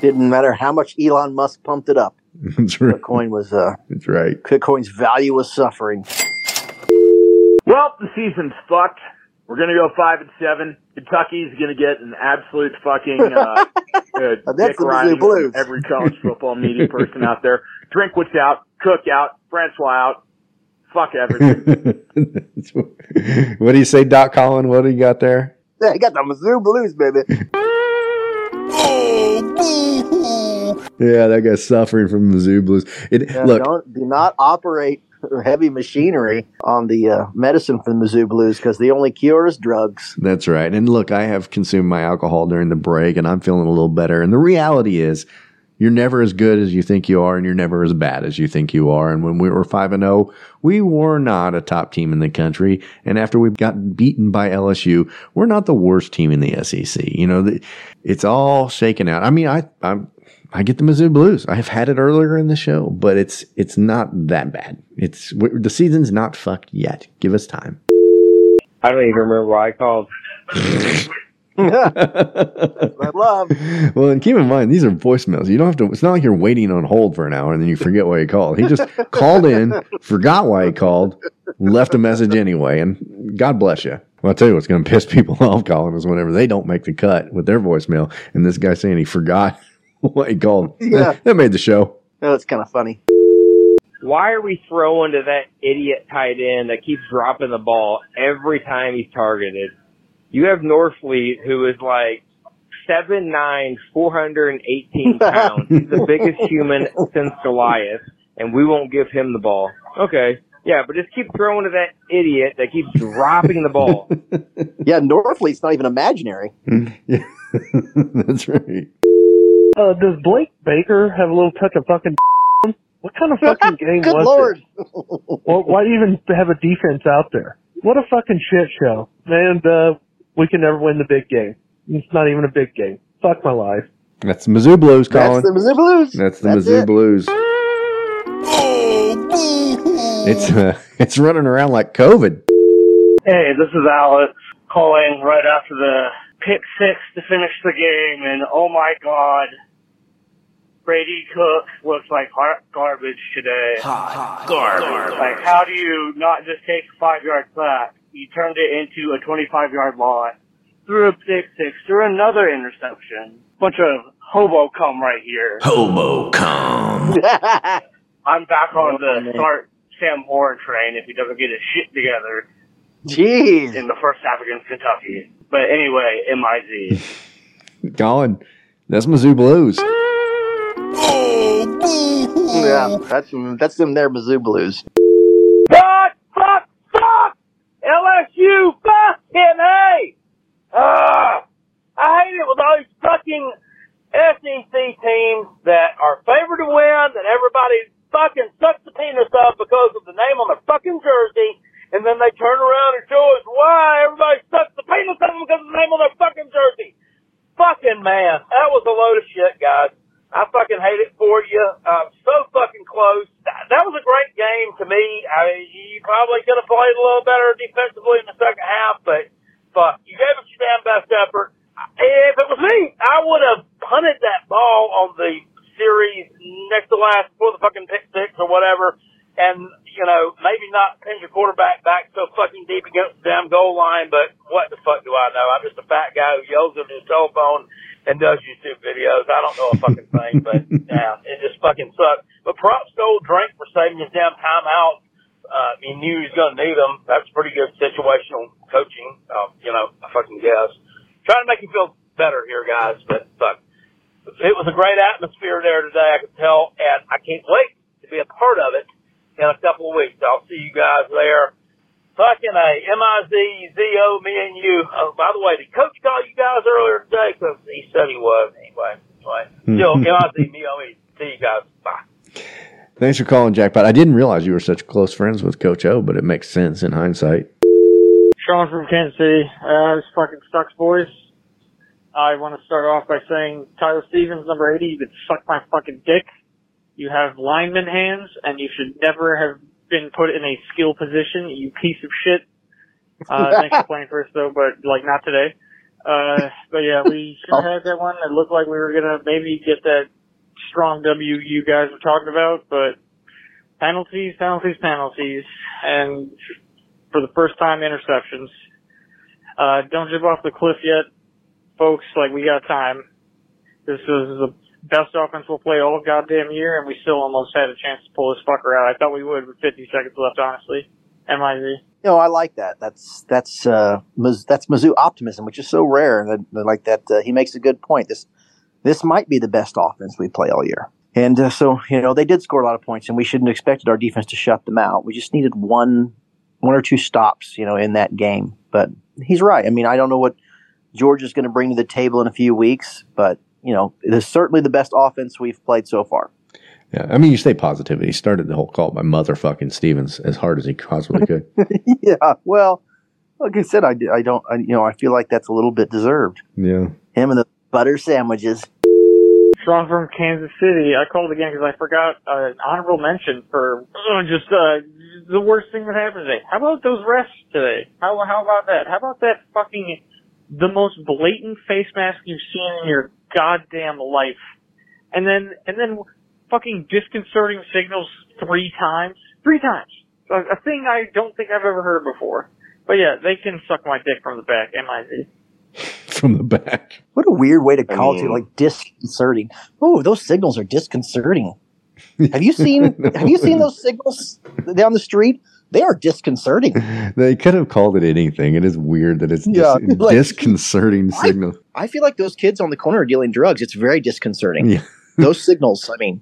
Didn't matter how much Elon Musk pumped it up. That's right. Bitcoin was uh, That's right. Bitcoin's value was suffering. Well, the season's fucked. We're gonna go five and seven. Kentucky's gonna get an absolute fucking uh, uh, dick the Mizzou riding Blues. from every college football media person out there. Drinkwitz out, Cook out, Francois out. Fuck everything. what do you say, Doc Colin? What do you got there? Yeah, you got the Mizzou Blues, baby. Yeah, that guy's suffering from Mizzou blues. It, Yeah, look, don't, do not operate heavy machinery on the uh, medicine for the Mizzou Blues because the only cure is drugs. That's right. And look, I have consumed my alcohol during the break and I'm feeling a little better. And the reality is, you're never as good as you think you are and you're never as bad as you think you are. And when we were 5 and 0, we were not a top team in the country. And after we got beaten by LSU, we're not the worst team in the SEC. You know, it's all shaken out. I mean, I, I'm, I get the Mizzou Blues. I've had it earlier in the show, but it's it's not that bad. It's the season's not fucked yet. Give us time. I don't even remember why I called. I love. Well, and keep in mind these are voicemails. You don't have to. It's not like you're waiting on hold for an hour and then you forget why you called. He just called in, forgot why he called, left a message anyway, and God bless you. Well, I'll tell you what's going to piss people off, Colin, is whenever they don't make the cut with their voicemail, and this guy saying he forgot why he called. Yeah. that made the show. Oh, it's kind of funny. Why are we throwing to that idiot tight end that keeps dropping the ball every time he's targeted? You have Norfleet, who is like seven nine, four hundred and eighteen pounds. He's the biggest human since Goliath, and we won't give him the ball. Okay. Yeah, but just keep throwing to that idiot that keeps dropping the ball. Yeah, Norfleet's not even imaginary. That's right. Uh, does Blake Baker have a little touch of fucking? What kind of fucking game Good was lord. this? Well, why even have a defense out there? What a fucking shit show. And uh, we can never win the big game. It's not even a big game. Fuck my life. That's the Mizzou Blues, calling. That's the Mizzou Blues. That's the That's Mizzou it. Blues. It's uh, it's running around like COVID. Hey, this is Alex calling right after the pick six to finish the game, and oh my god, Brady Cook looks like hot garbage today. Hot garbage. Like, how do you not just take a five yard sack? You turned it into a 25 yard lot, threw a pick six, threw another interception. Bunch of hobo cum right here. Hobo come. I'm back on the oh, start Sam Horn train if he doesn't get his shit together. Jeez. In the first half against Kentucky. But anyway, MIZ. Colin, that's Mizzou Blues. Yeah, that's that's them there Mizzou Blues. Fuck, fuck, fuck! LSU, fucking A! Uh, I hate it with all these fucking SEC teams that are favored to win, that everybody fucking sucks the penis up because of the name on their fucking jersey, and then they turn around and show us why everybody sucks the penis up because of the name on their fucking jersey. Fucking man, that was a load of shit, guys. I fucking hate it for you. Uh, so fucking close. That, that was a great game to me. I, you probably could have played a little better defensively in the second half, but fuck, you gave it your damn best effort. If it was me, I would have punted that ball on the series next to last before the fucking pick six or whatever, and you know maybe not pin your quarterback back so fucking deep against the damn goal line. But what the fuck do I know? I'm just a fat guy who yells into his telephone and does YouTube videos. I don't know a fucking thing, but yeah, it just fucking sucks. But props to old Drink for saving his damn timeout. Uh, he knew he was going to need them. That's pretty good situational coaching. Um, you know, I fucking guess. Trying to make you feel better here, guys, but fuck. It was a great atmosphere there today, I could tell, and I can't wait to be a part of it in a couple of weeks. I'll see you guys there. Fucking a M-I-Z-Z-O, me and you. Oh, by the way, did Coach call you guys earlier today? Because he said he was anyway. Anyway, still, M-I-Z, me, O, me. See you guys. Bye. Thanks for calling, Jackpot. I didn't realize you were such close friends with Coach O, but it makes sense in hindsight. Sean from Kansas City. Uh, this fucking sucks, boys. I want to start off by saying, Tyler Stevens, number 80, you could suck my fucking dick. You have lineman hands, and you should never have been put in a skill position, you piece of shit. Uh, thanks for playing first, though, but, like, not today. Uh, but yeah, we should have had that one. It looked like we were gonna maybe get that strong W you guys were talking about, but penalties, penalties, penalties, and for the first time, interceptions. Uh, don't jump off the cliff yet, folks. Like we got time. This is the best offense we'll play all goddamn year, and we still almost had a chance to pull this fucker out. I thought we would with 50 seconds left, honestly. MIZ. You know, I like that. That's that's uh, that's Mizzou optimism, which is so rare. That like that, uh, he makes a good point. This this might be the best offense we play all year. And uh, so, you know, they did score a lot of points, and we shouldn't have expected our defense to shut them out. We just needed one, one or two stops, you know, in that game. But he's right. I mean, I don't know what George is going to bring to the table in a few weeks, but you know, it is certainly the best offense we've played so far. Yeah, I mean, you say positivity. He started the whole call by motherfucking Stevens as hard as he possibly could. yeah. Well, like I said, I, I don't, I, you know, I feel like that's a little bit deserved. yeah. Him and the butter sandwiches. Sean from Kansas City. I called again because I forgot uh, an honorable mention for uh, just uh, the worst thing that happened today. How about those refs today? How how about that? How about that fucking the most blatant face mask you've seen in your goddamn life, and then and then fucking disconcerting signals three times, three times. A, a thing I don't think I've ever heard before. But yeah, they can suck my dick from the back. M-I-Z. From the back. What a weird way to call mean- it, like disconcerting. Oh, those signals are disconcerting. Have you seen Have you seen those signals down the street? They are disconcerting. They could have called it anything. It is weird that it's Yeah, dis- like- disconcerting signal. I feel like those kids on the corner are dealing drugs. It's very disconcerting. Yeah. those signals. I mean,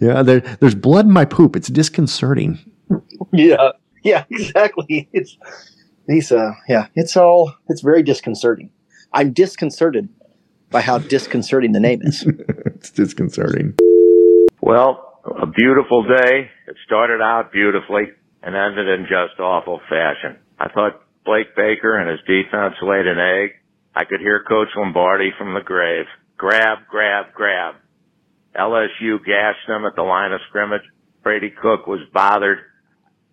Yeah, there, there's blood in my poop. It's disconcerting. yeah, yeah, exactly. It's these. Uh, yeah, it's all. It's very disconcerting. I'm disconcerted by how disconcerting the name is. it's disconcerting. Well, a beautiful day. It started out beautifully and ended in just awful fashion. I thought Blake Baker and his defense laid an egg. I could hear Coach Lombardi from the grave. Grab, grab, grab. LSU gashed them at the line of scrimmage. Brady Cook was bothered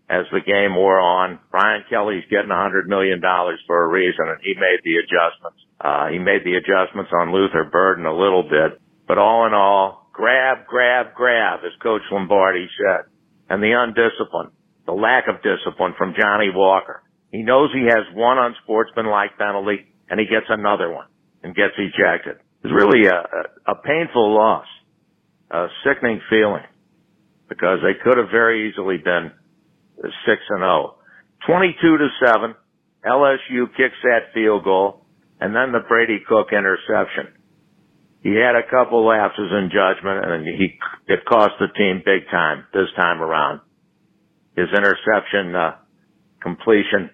as the game wore on. Brian Kelly's getting a hundred million dollars for a reason and he made the adjustments. Uh, he made the adjustments on Luther Burden a little bit, but all in all, grab, grab, grab, as Coach Lombardi said. And the undiscipline, the lack of discipline from Johnny Walker. He knows he has one unsportsmanlike penalty and he gets another one and gets ejected. It's really a, a, a painful loss, a sickening feeling because they could have very easily been six and zero. Twenty-two to seven. LSU kicks that field goal, and then the Brady Cook interception. He had a couple lapses in judgment, and he it cost the team big time this time around. His interception uh, completion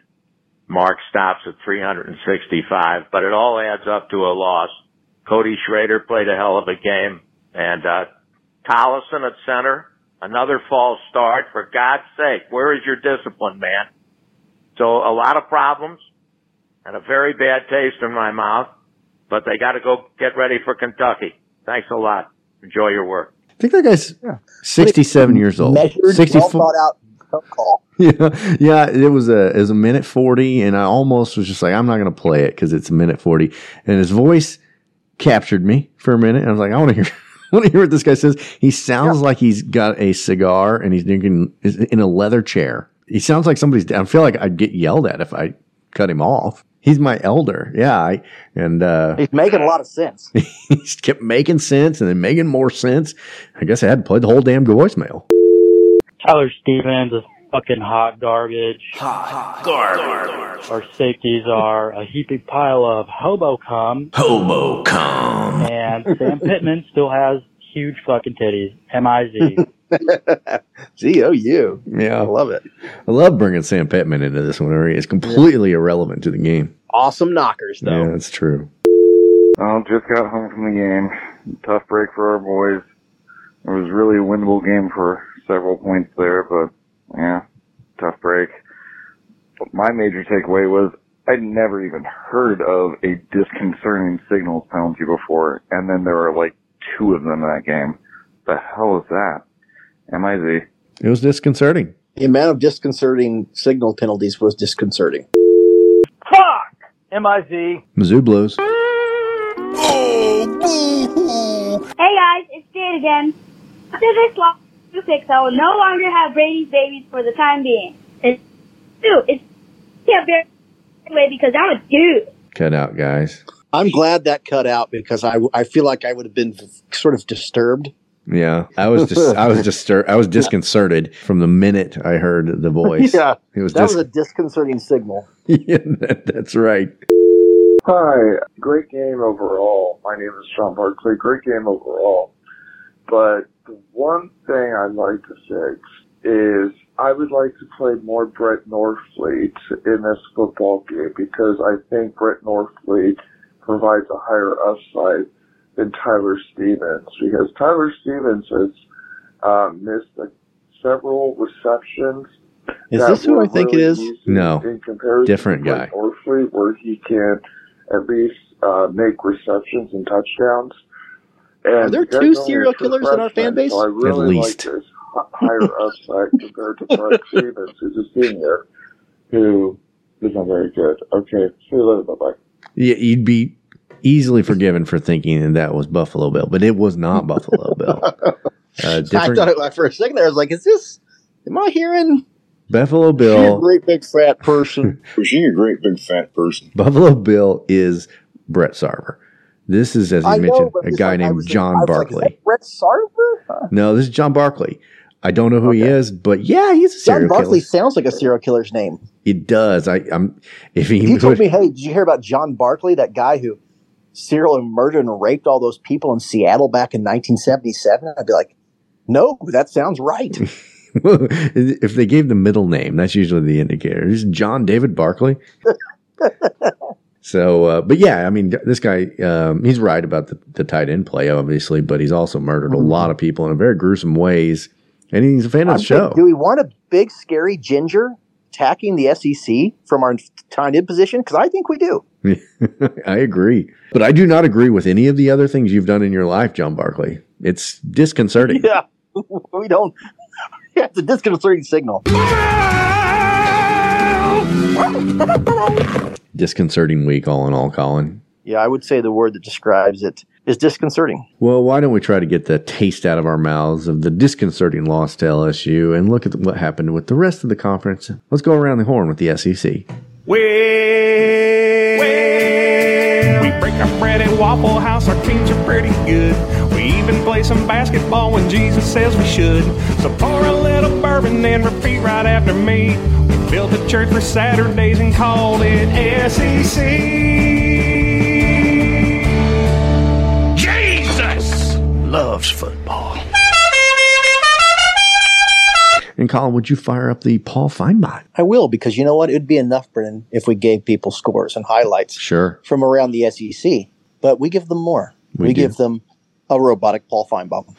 mark stops at 365, but it all adds up to a loss. Cody Schrader played a hell of a game, and uh, Tollison at center, another false start. For God's sake, where is your discipline, man? So a lot of problems and a very bad taste in my mouth, but they got to go get ready for Kentucky. Thanks a lot. Enjoy your work. I think that guy's 67 years old. Measured, 64 well thought out call. yeah, yeah. It was a it was a minute forty, and I almost was just like, I'm not going to play it because it's a minute forty. And his voice captured me for a minute. And I was like, I want to hear, I want to hear what this guy says. He sounds like he's got a cigar and he's drinking in a leather chair. He sounds like somebody's. I feel like I'd get yelled at if I cut him off. He's my elder. Yeah, I, and uh, He's making a lot of sense. he kept making sense and then making more sense. I guess I had to play the whole damn voicemail. Tyler Stevens is fucking hot garbage. Hot, garbage. Our safeties are a heaping pile of hobo cum. Hobo cum. And Sam Pittman still has huge fucking titties. M-I-Z. G O U. Yeah, I love it. I love bringing Sam Pittman into this one. Where he is completely irrelevant to the game. Awesome knockers, though. Yeah, that's true. Um, just got home from the game. Tough break for our boys. It was really a winnable game for several points there, but yeah, tough break. But my major takeaway was I'd never even heard of a disconcerting signals penalty before, and then there were like two of them in that game. The hell is that? MIZ. It was disconcerting. The amount of disconcerting signal penalties was disconcerting. Fuck! M-I-Z. Mizzou Blues. Oh, hey guys, it's Jade again. After this loss to six, I will no longer have Brady's babies for the time being. It's two. It's yeah, very way because I'm a dude. Cut out, guys. I'm glad that cut out because I, I feel like I would have been sort of disturbed. Yeah, I was just I was disturbed. I was disconcerted from the minute I heard the voice. yeah, it was that dis- was a disconcerting signal. yeah, that, that's right. Hi, great game overall. My name is Sean Barkley. Great game overall. But the one thing I'd like to fix is I would like to play more Brett Norfleet in this football game because I think Brett Norfleet provides a higher upside than Tyler Stevens because Tyler Stevens has uh, missed several receptions. Is this who I think it really is? easy No. in comparison Different guy. Norfleet, where he can at least uh, make receptions and touchdowns. And Are there two serial killers in our fan base? So I really At least. like this h- higher upside compared to Brett Stevens, who's a senior, who is not very good. Okay, see you later. Bye bye. Yeah, you'd be easily forgiven for thinking that that was Buffalo Bill, but it was not Buffalo Bill. Uh, I thought it, for a second there, I was like, "Is this? Am I hearing?" Buffalo You're a Bill. great big fat person. Was she a great big fat person? Buffalo Bill is Brett Sarver. This is, as you I mentioned, but a guy like- named John like, Barkley. that Brett Sarver? Huh. no, this is John Barkley. I don't know who he is, but yeah, he's a John serial Barkley killer. sounds like a serial killer's name. It does. I, I'm if he If you would- told me, "Hey, did you hear about John Barkley, that guy who serial murdered and raped all those people in Seattle back in 1977?" I'd be like, "No, that sounds right." if they gave the middle name, that's usually the indicator. Is John David Barkley. so, uh, but yeah, I mean, this guy, um, he's right about the, the tight end play, obviously, but he's also murdered a lot of people in very gruesome ways. And he's a fan of I'm the show. thinking, do we want a big, scary ginger attacking the SEC from our tight end position? Because I think we do. I agree. But I do not agree with any of the other things you've done in your life, John Barkley. It's disconcerting. Yeah, we don't. Yeah, it's a disconcerting signal. Disconcerting week, all in all, Colin. Yeah, I would say the word that describes it is disconcerting. Well, why don't we try to get the taste out of our mouths of the disconcerting loss to LSU and look at what happened with the rest of the conference? Let's go around the horn with the SEC. Well, we break our bread at Waffle House. Our teams are pretty good. We even play some basketball when Jesus says we should. So pour a little bourbon and repeat right after me. We built a church for Saturdays and called it SEC. Jesus loves football. And Colin, would you fire up the Paul Finebot? I will because you know what? It would be enough, Brennan, if we gave people scores and highlights Sure. from around the SEC. But we give them more. We We, give them a robotic Paul Finebaum.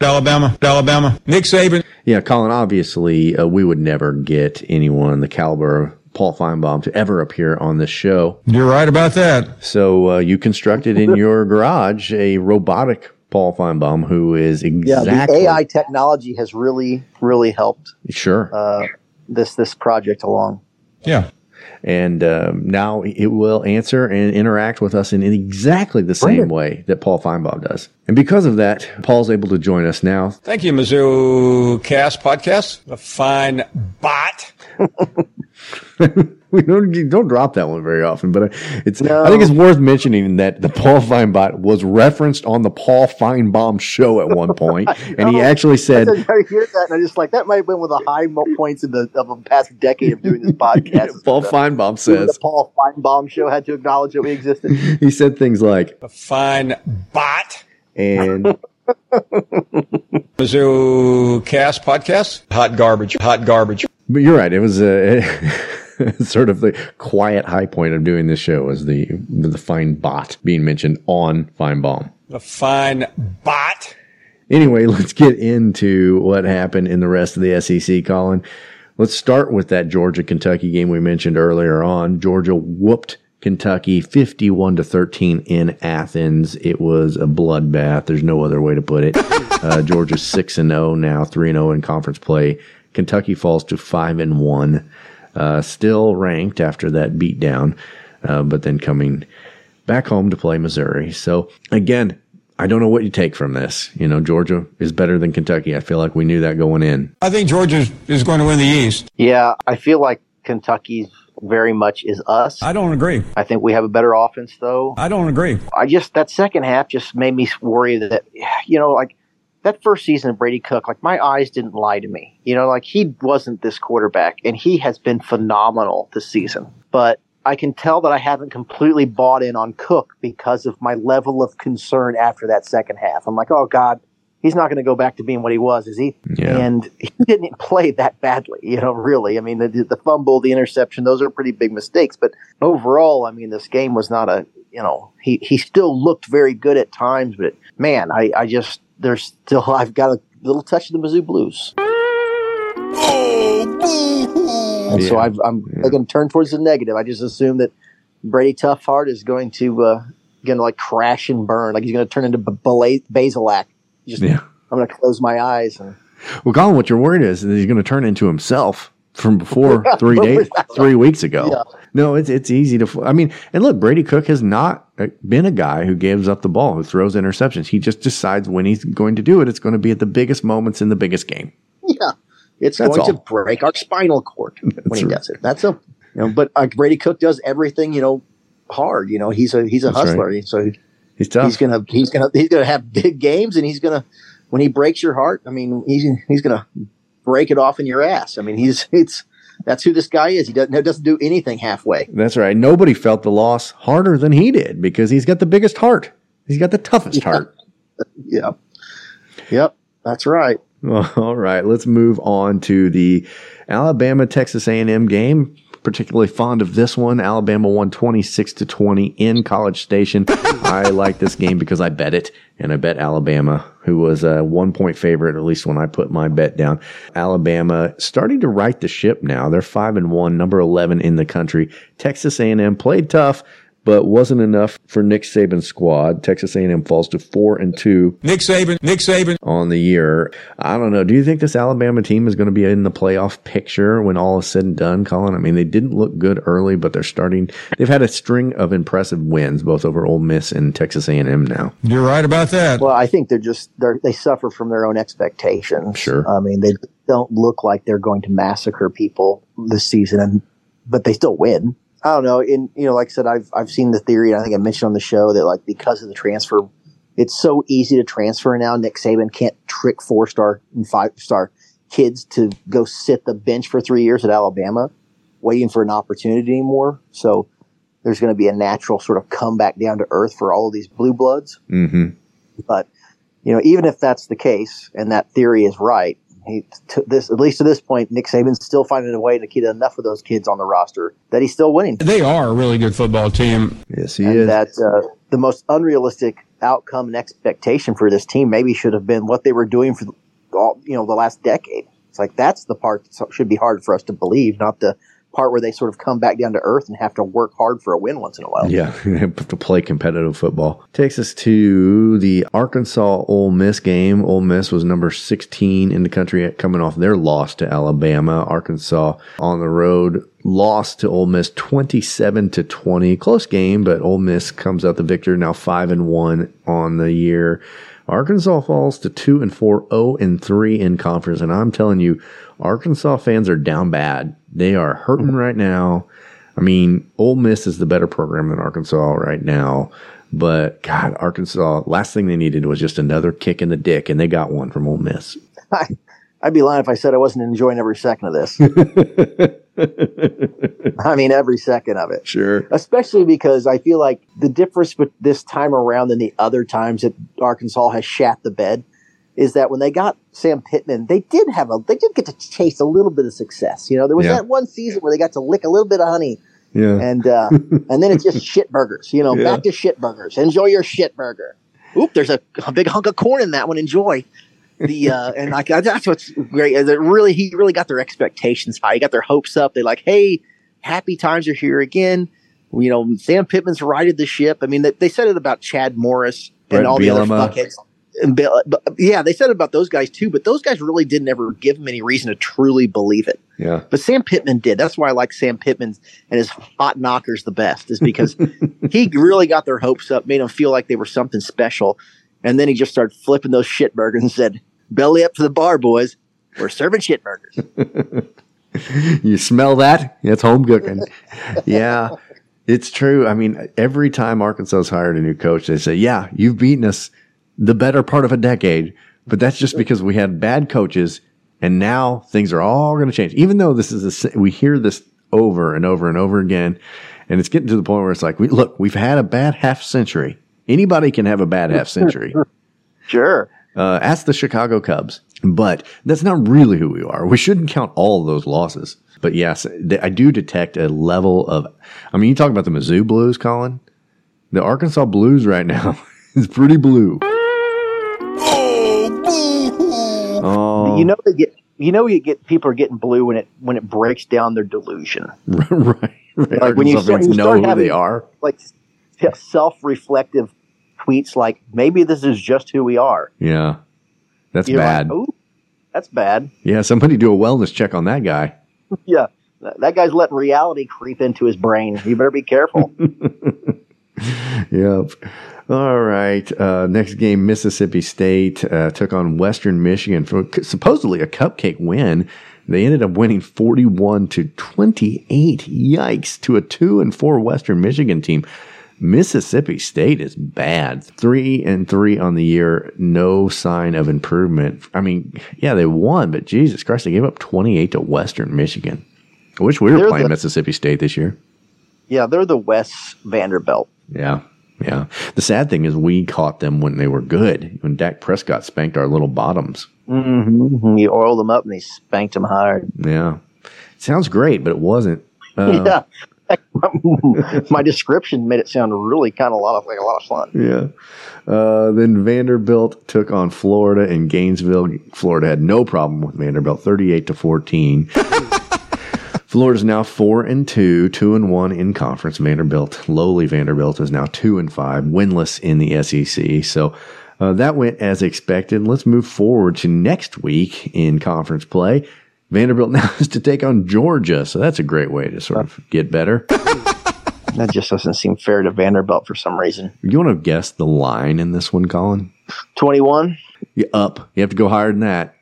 Alabama, Alabama. Nick Saban. Yeah, Colin, obviously, uh, we would never get anyone the caliber of Paul Finebaum to ever appear on this show. You're right about that. So uh, you constructed in your garage a robotic Paul Finebaum who is Yeah, exactly. the AI technology has really, really helped Sure. uh, this this project along. Yeah. And um, now it will answer and interact with us in exactly the same way that Paul Finebaum does. And because of that, Paul's able to join us now. Thank you, Mizzou Cast Podcast. A fine bot. we don't you don't drop that one very often, but it's I think it's worth mentioning that the Paul Finebaum was referenced on the Paul Finebaum show at one point, and he actually said, I, said, I hear that, and I'm just like, that might have been one of the high points in the of the past decade of doing this podcast. Paul The- Finebaum says, the Paul Finebaum show had to acknowledge that we existed. he said things like, A fine bot. and Mizzou Cast Podcast. Hot garbage. Hot garbage. But you're right. It was uh, sort of the quiet high point of doing this show was the the fine bot being mentioned on Finebaum. A fine bot. Anyway, let's get into what happened in the rest of the SEC, Colin. Let's start with that Georgia Kentucky game we mentioned earlier on. Georgia whooped Kentucky 51 to 13 in Athens. It was a bloodbath. There's no other way to put it. Uh, Georgia's 6 and 0 now, 3 and 0 in conference play. Kentucky falls to 5 and 1. Uh, still ranked after that beatdown, uh, but then coming back home to play Missouri. So again, I don't know what you take from this. You know, Georgia is better than Kentucky. I feel like we knew that going in. I think Georgia is going to win the East. Yeah, I feel like Kentucky's very much is us. I don't agree. I think we have a better offense, though. I don't agree. I just that second half just made me worry that you know, like that first season of Brady Cook, like my eyes didn't lie to me. You know, like he wasn't this quarterback, and he has been phenomenal this season. But I can tell that I haven't completely bought in on Cook because of my level of concern after that second half. I'm like, oh God, he's not going to go back to being what he was, is he? Yeah. And he didn't play that badly, you know, really. I mean, the, the fumble, the interception, those are pretty big mistakes. But overall, I mean, this game was not a, you know, he, he still looked very good at times, but man, I, I just, there's still, I've got a little touch of the Mizzou Blues. And so Yeah. I've, I'm going to turn towards the negative. I just assume that Brady Toughheart is going to uh, going to like crash and burn, like he's going to turn into B- Basilak. Just, Yeah. I'm going to close my eyes and Well, Colin, what you're worried is that he's going to turn into himself from before three days, three weeks ago. Yeah. No, it's it's easy to. I mean, and look, Brady Cook has not been a guy who gives up the ball, who throws interceptions. He just decides when he's going to do it. It's going to be at the biggest moments in the biggest game. yeah, it's That's going to break our spinal cord when he right. does it. That's a, you know, but uh, Brady Cook does everything, you know, hard. You know, he's a he's a That's hustler. right. So He's tough. he's gonna he's gonna he's gonna have big games, and he's gonna when he breaks your heart. I mean, he's he's gonna break it off in your ass. I mean, he's it's that's who this guy is. He doesn't he doesn't do anything halfway. That's right. Nobody felt the loss harder than he did because he's got the biggest heart. He's got the toughest heart. Yeah. Yep, that's right. All right, let's move on to the Alabama Texas A&M game. Particularly fond of this one. Alabama won 26 to 20 in College Station. I like this game because I bet it and I bet Alabama, who was a one point favorite, at least when I put my bet down. Alabama starting to right the ship now. They're five and one, number 11 in the country. Texas A&M played tough, but wasn't enough for Nick Saban's squad. Texas A&M falls to four and two Nick Saban, Nick Saban. on the year. I don't know. Do you think this Alabama team is going to be in the playoff picture when all is said and done, Colin? I mean, they didn't look good early, but they're starting. They've had a string of impressive wins, both over Ole Miss and Texas A&M now. You're right about that. Well, I think they're just they're, they suffer from their own expectations. Sure. I mean, they don't look like they're going to massacre people this season, and but they still win. I don't know. In you know, like I said, I've I've seen the theory, and I think I mentioned on the show that like because of the transfer, it's so easy to transfer now. Nick Saban can't trick four star and five star kids to go sit the bench for three years at Alabama, waiting for an opportunity anymore. So there's going to be a natural sort of comeback down to earth for all of these blue bloods. Mm-hmm. But you know, even if that's the case and that theory is right, he to this at least to this point, Nick Saban's still finding a way to keep enough of those kids on the roster that he's still winning. They are a really good football team. Yes, he and is. that uh, the most unrealistic outcome and expectation for this team maybe should have been what they were doing for all you know the last decade. It's like that's the part that should be hard for us to believe, not the part where they sort of come back down to earth and have to work hard for a win once in a while. Yeah, to play competitive football. Takes us to the Arkansas Ole Miss game. Ole Miss was number 16 in the country coming off their loss to Alabama. Arkansas on the road lost to Ole Miss 27 to 20. Close game, but Ole Miss comes out the victor now 5 and 1 on the year. Arkansas falls to 2 and 4, 0 and 3 in conference and I'm telling you Arkansas fans are down bad. They are hurting right now. I mean, Ole Miss is the better program than Arkansas right now. But God, Arkansas, last thing they needed was just another kick in the dick, and they got one from Ole Miss. I, I'd be lying if I said I wasn't enjoying every second of this. I mean, every second of it. Sure. Especially because I feel like the difference with this time around than the other times that Arkansas has shat the bed is that when they got Sam Pittman, they did have a they did get to taste a little bit of success. You know, there was Yeah. that one season where they got to lick a little bit of honey, Yeah. and uh, and then it's just shit burgers. You know, Yeah. back to shit burgers. Enjoy your shit burger. Oop, there's a, a big hunk of corn in that one. Enjoy. The uh, and like that's what's great. Is it really he really got their expectations high. He got their hopes up. They like, hey, happy times are here again. You know, Sam Pittman's righted the ship. I mean, they, they said it about Chad Morris Bret and all the other Bielema. fuckheads. But, yeah, they said it about those guys too. But those guys really didn't ever give him any reason to truly believe it. Yeah. But Sam Pittman did. That's why I like Sam Pittman and his hot knockers the best, is because he really got their hopes up, made them feel like they were something special. And then he just started flipping those shit burgers and said, Belly up to the bar, boys. We're serving shit burgers. you smell that? It's home cooking. yeah, it's true. I mean, every time Arkansas's hired a new coach, they say, "Yeah, you've beaten us the better part of a decade," but that's just because we had bad coaches, and now things are all going to change. Even though this is a, we hear this over and over and over again, and it's getting to the point where it's like, we, look, we've had a bad half century. Anybody can have a bad half century. sure. Uh, ask the Chicago Cubs. But that's not really who we are. We shouldn't count all of those losses. But yes, I do detect a level of. I mean, you talk about the Mizzou Blues, Colin. The Arkansas Blues right now is pretty blue. Oh, You know they get. You know you get people are getting blue when it when it breaks down their delusion. right, right. Like when you start, you know who having, they are. like self-reflective tweets like maybe this is just who we are. Yeah, that's You're bad. Like, that's bad. yeah, somebody do a wellness check on that guy. Yeah, that guy's letting reality creep into his brain. You better be careful. Yep. All right. Uh, next game, Mississippi State uh, took on Western Michigan for supposedly a cupcake win. They ended up winning 41 to 28. Yikes. To a 2 and 4 Western Michigan team. Mississippi State is bad. 3 and 3 on the year. No sign of improvement. I mean, yeah, they won, but Jesus Christ, they gave up 28 to Western Michigan. I wish we were They're playing the- Mississippi State this year. yeah, they're the West Vanderbilt. Yeah. Yeah. The sad thing is we caught them when they were good, when Dak Prescott spanked our little bottoms. Mm-hmm. You oiled them up and they spanked them hard. Yeah. Sounds great, but it wasn't. Uh, yeah. My description made it sound really kind of a lot of like a lot of fun. Yeah. Uh, then Vanderbilt took on Florida in Gainesville. Florida had no problem with Vanderbilt, 38 to 14. Florida's now four and two, two and one in conference. Vanderbilt, lowly Vanderbilt, is now two and five, winless in the SEC. So uh, that went as expected. Let's move forward to next week in conference play. Vanderbilt now is to take on Georgia, so that's a great way to sort of get better. That just doesn't seem fair to Vanderbilt for some reason. You want to guess the line in this one, Colin? 21, You up. You have to go higher than that.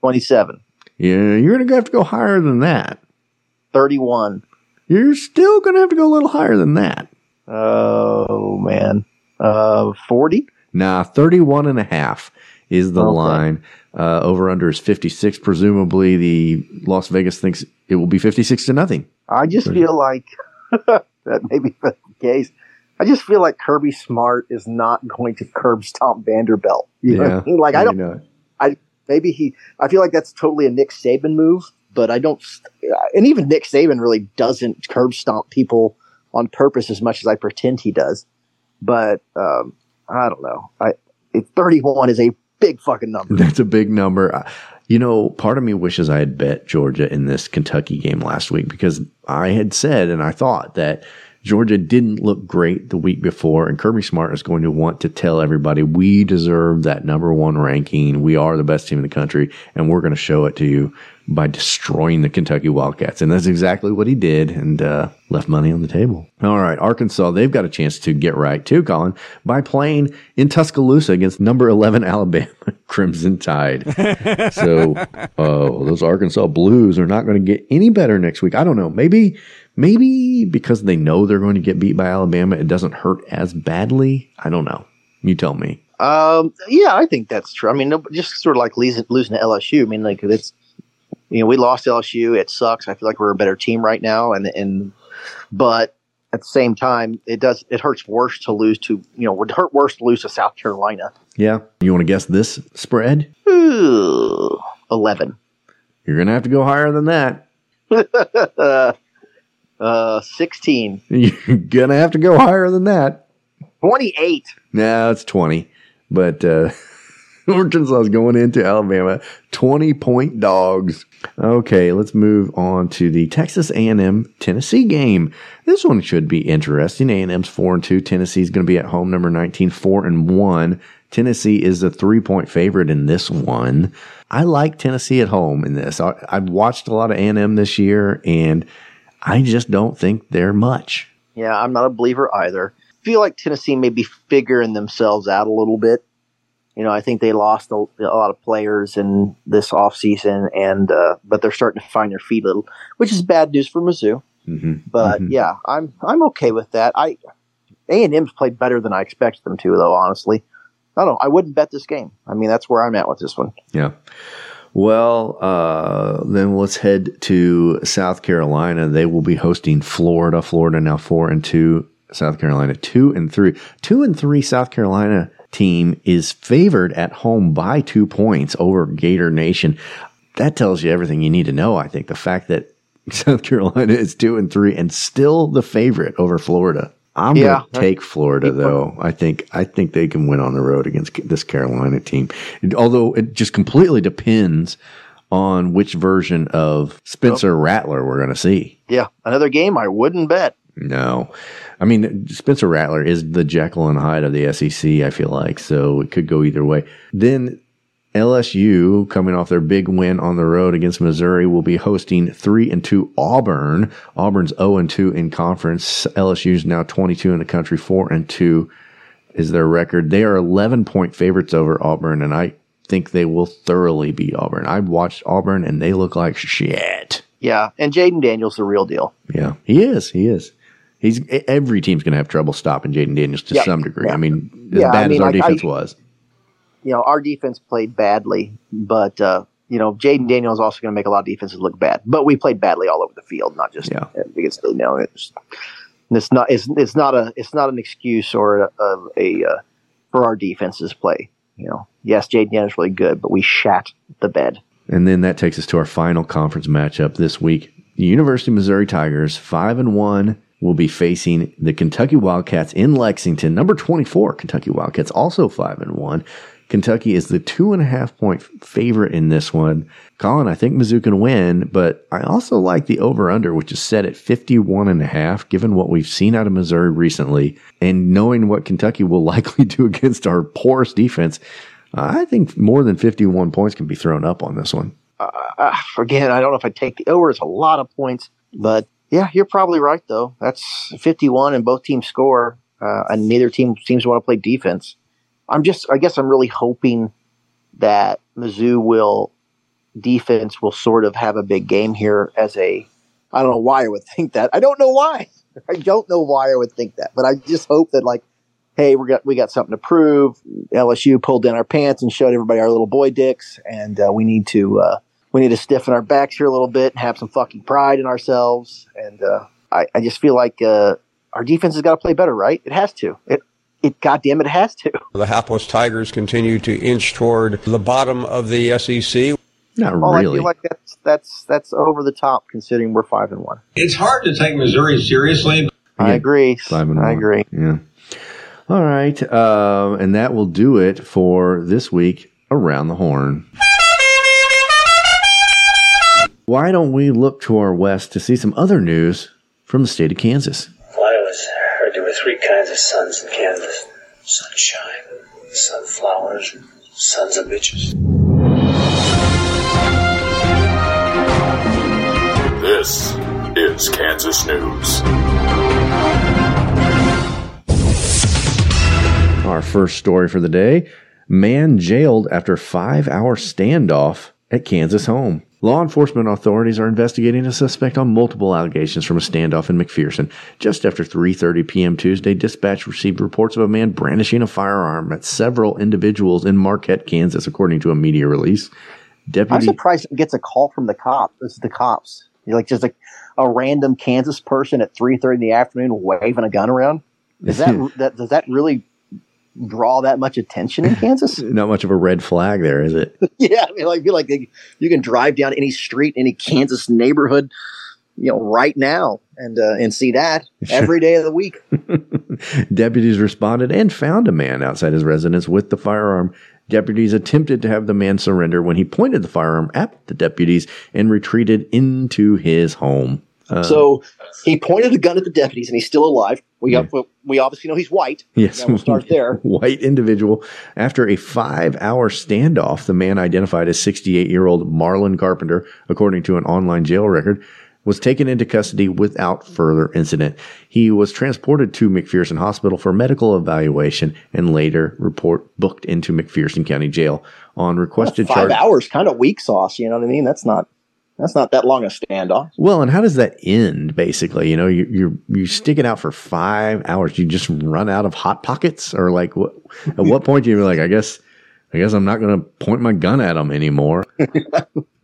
27, Yeah, you're going to have to go higher than that. 31. You're still going to have to go a little higher than that. Oh, man. Uh, 40? Nah, 31 and a half is the Okay. line. Uh, over under is 56. Presumably, the Las Vegas thinks it will be 56 to nothing. I just feel like that may be the case. I just feel like Kirby Smart is not going to curb stomp Vanderbilt. You know what I mean? Like I don't. know. I maybe he. I feel like that's totally a Nick Saban move, but I don't. And even Nick Saban really doesn't curb stomp people on purpose as much as I pretend he does. But um, I don't know. I it, 31 is a big fucking number. That's a big number. You know, part of me wishes I had bet Georgia in this Kentucky game last week because I had said and I thought that Georgia didn't look great the week before, and Kirby Smart is going to want to tell everybody we deserve that number one ranking. We are the best team in the country, and we're going to show it to you by destroying the Kentucky Wildcats. And that's exactly what he did, and uh, left money on the table. All right, Arkansas, they've got a chance to get right too, Colin, by playing in Tuscaloosa against number 11 Alabama Crimson Tide. so uh, those Arkansas Blues are not going to get any better next week. I don't know. Maybe, maybe because they know they're going to get beat by Alabama, it doesn't hurt as badly. I don't know. You tell me. Um, yeah, I think that's true. I mean, no, just sort of like losing, losing to LSU. I mean, like it's, you know, we lost LSU. It sucks. I feel like we're a better team right now. And, and, but at the same time, it does it hurts worse to lose to you know would hurt worse to lose to South Carolina. Yeah. You want to guess this spread? Ooh, Eleven. You're going to have to go higher than that. uh, sixteen. You're going to have to go higher than that. Twenty-eight. No, it's 20. But uh, Arkansas is going into Alabama 20 point dogs. Okay, let's move on to the Texas A&M Tennessee game. This one should be interesting. A&M's 4 and 2. Tennessee's going to be at home number 19 4 and 1. Tennessee is the 3-point favorite in this one. I like Tennessee at home in this. I, I've watched a lot of A&M this year and I just don't think they're much. Yeah, I'm not a believer either. feel like Tennessee may be figuring themselves out a little bit. You know, I think they lost a, a lot of players in this offseason, and uh, but they're starting to find their feet a little, which is bad news for Mizzou. Mm-hmm. But yeah, I'm I'm okay with that. I A and M's played better than I expected them to, though. Honestly, I don't. know. I wouldn't bet this game. I mean, that's where I'm at with this one. Yeah. Well, uh, then let's head to South Carolina. They will be hosting Florida. Florida now four and two. South Carolina two and three. Two and three. South Carolina team is favored at home by two points over Gator Nation. That tells you everything you need to know. I think the fact that South Carolina is two and three and still the favorite over Florida. I'm Yeah. going to take Florida though. I think I think they can win on the road against this Carolina team. Although it just completely depends on which version of Spencer Rattler we're going to see. Yeah, another game I wouldn't bet. No. I mean, Spencer Rattler is the Jekyll and Hyde of the SEC, I feel like. So it could go either way. Then LSU, coming off their big win on the road against Missouri, will be hosting 3 and 2 Auburn. Auburn's 0 and 2 in conference. LSU's now 22 in the country, 4 and 2 is their record. They are 11 point favorites over Auburn, and I think they will thoroughly beat Auburn. I've watched Auburn, and they look like shit. Yeah, and Jayden Daniels the real deal. Yeah, he is. He is. He's every team's going to have trouble stopping Jayden Daniels to Yeah, some degree. I mean, as Yeah, I bad mean, as our like, I- defense was. You know, our defense played badly, but uh, you know, Jayden Daniels is also going to make a lot of defenses look bad. But we played badly all over the field, not just against you know. It's, it's not it's, it's not a it's not an excuse or a, a, a uh, for our defenses play. You know, yes, Jayden Daniels is really good, but we shat the bed. And then that takes us to our final conference matchup this week. The University of Missouri Tigers, five and one, will be facing the Kentucky Wildcats in Lexington. Number twenty-four, Kentucky Wildcats, also five and one. Kentucky is the two and a half point favorite in this one. Colin, I think Mizzou can win, but I also like the over under, which is set at 51 and a half, given what we've seen out of Missouri recently and knowing what Kentucky will likely do against our porous defense. I think more than 51 points can be thrown up on this one. uh, again, I don't know if I take the over. It's a lot of points, but yeah, you're probably right though. That's 51, and both teams score, uh, and neither team seems to want to play defense. I'm just, I guess, I'm really hoping that Mizzou will defense will sort of have a big game here as a. I don't know why I would think that. I don't know why. I don't know why I would think that, but I just hope that like, hey, we got we got something to prove. LSU pulled down our pants and showed everybody our little boy dicks, and uh, we need to uh, we need to stiffen our backs here a little bit and have some fucking pride in ourselves. And uh, I, I just feel like uh, our defense has got to play better, right? It has to. It it goddamn it has to. The hapless Tigers continue to inch toward the bottom of the SEC. Not Well, I feel like that's that's that's over the top considering we're five and one. It's hard to take Missouri seriously. I agree. Five and I one. agree. Yeah. All right. Uh, and that will do it for this week around the horn. Why don't we look to our west to see some other news from the state of Kansas? Well, I always heard there were three kinds of suns in Kansas sunshine, sunflowers, and sons of bitches. This is Kansas News. Our first story for the day man jailed after five hour standoff at Kansas home. Law enforcement authorities are investigating a suspect on multiple allegations from a standoff in McPherson. Just after 3:30 p.m. Tuesday, dispatch received reports of a man brandishing a firearm at several individuals in Marquette, Kansas, according to a media release. I'm surprised it gets a call from the cops. It's the cops. You're like just like a random Kansas person at three thirty in the afternoon waving a gun around. Is that, that does that really draw that much attention in Kansas? Not much of a red flag there, is it? yeah, I mean, like, feel like they, you can drive down any street, any Kansas neighborhood, you know, right now, and uh, and see that every day of the week. Deputies responded and found a man outside his residence with the firearm. Deputies attempted to have the man surrender when he pointed the firearm at the deputies and retreated into his home. Uh, so he pointed a gun at the deputies, and he's still alive. We got, we obviously know he's white. Yes, we'll start there. White individual. After a five hour standoff, the man identified as 68 year old Marlon Carpenter, according to an online jail record, was taken into custody without further incident. He was transported to McPherson Hospital for medical evaluation and later report booked into McPherson County Jail on requested Five charge. hours, kind of weak sauce. You know what I mean? That's not that's not that long a standoff. Well, and how does that end? Basically, you know, you you you stick it out for five hours. You just run out of hot pockets, or like what? At what point do you be like, I guess, I guess I'm not going to point my gun at them anymore.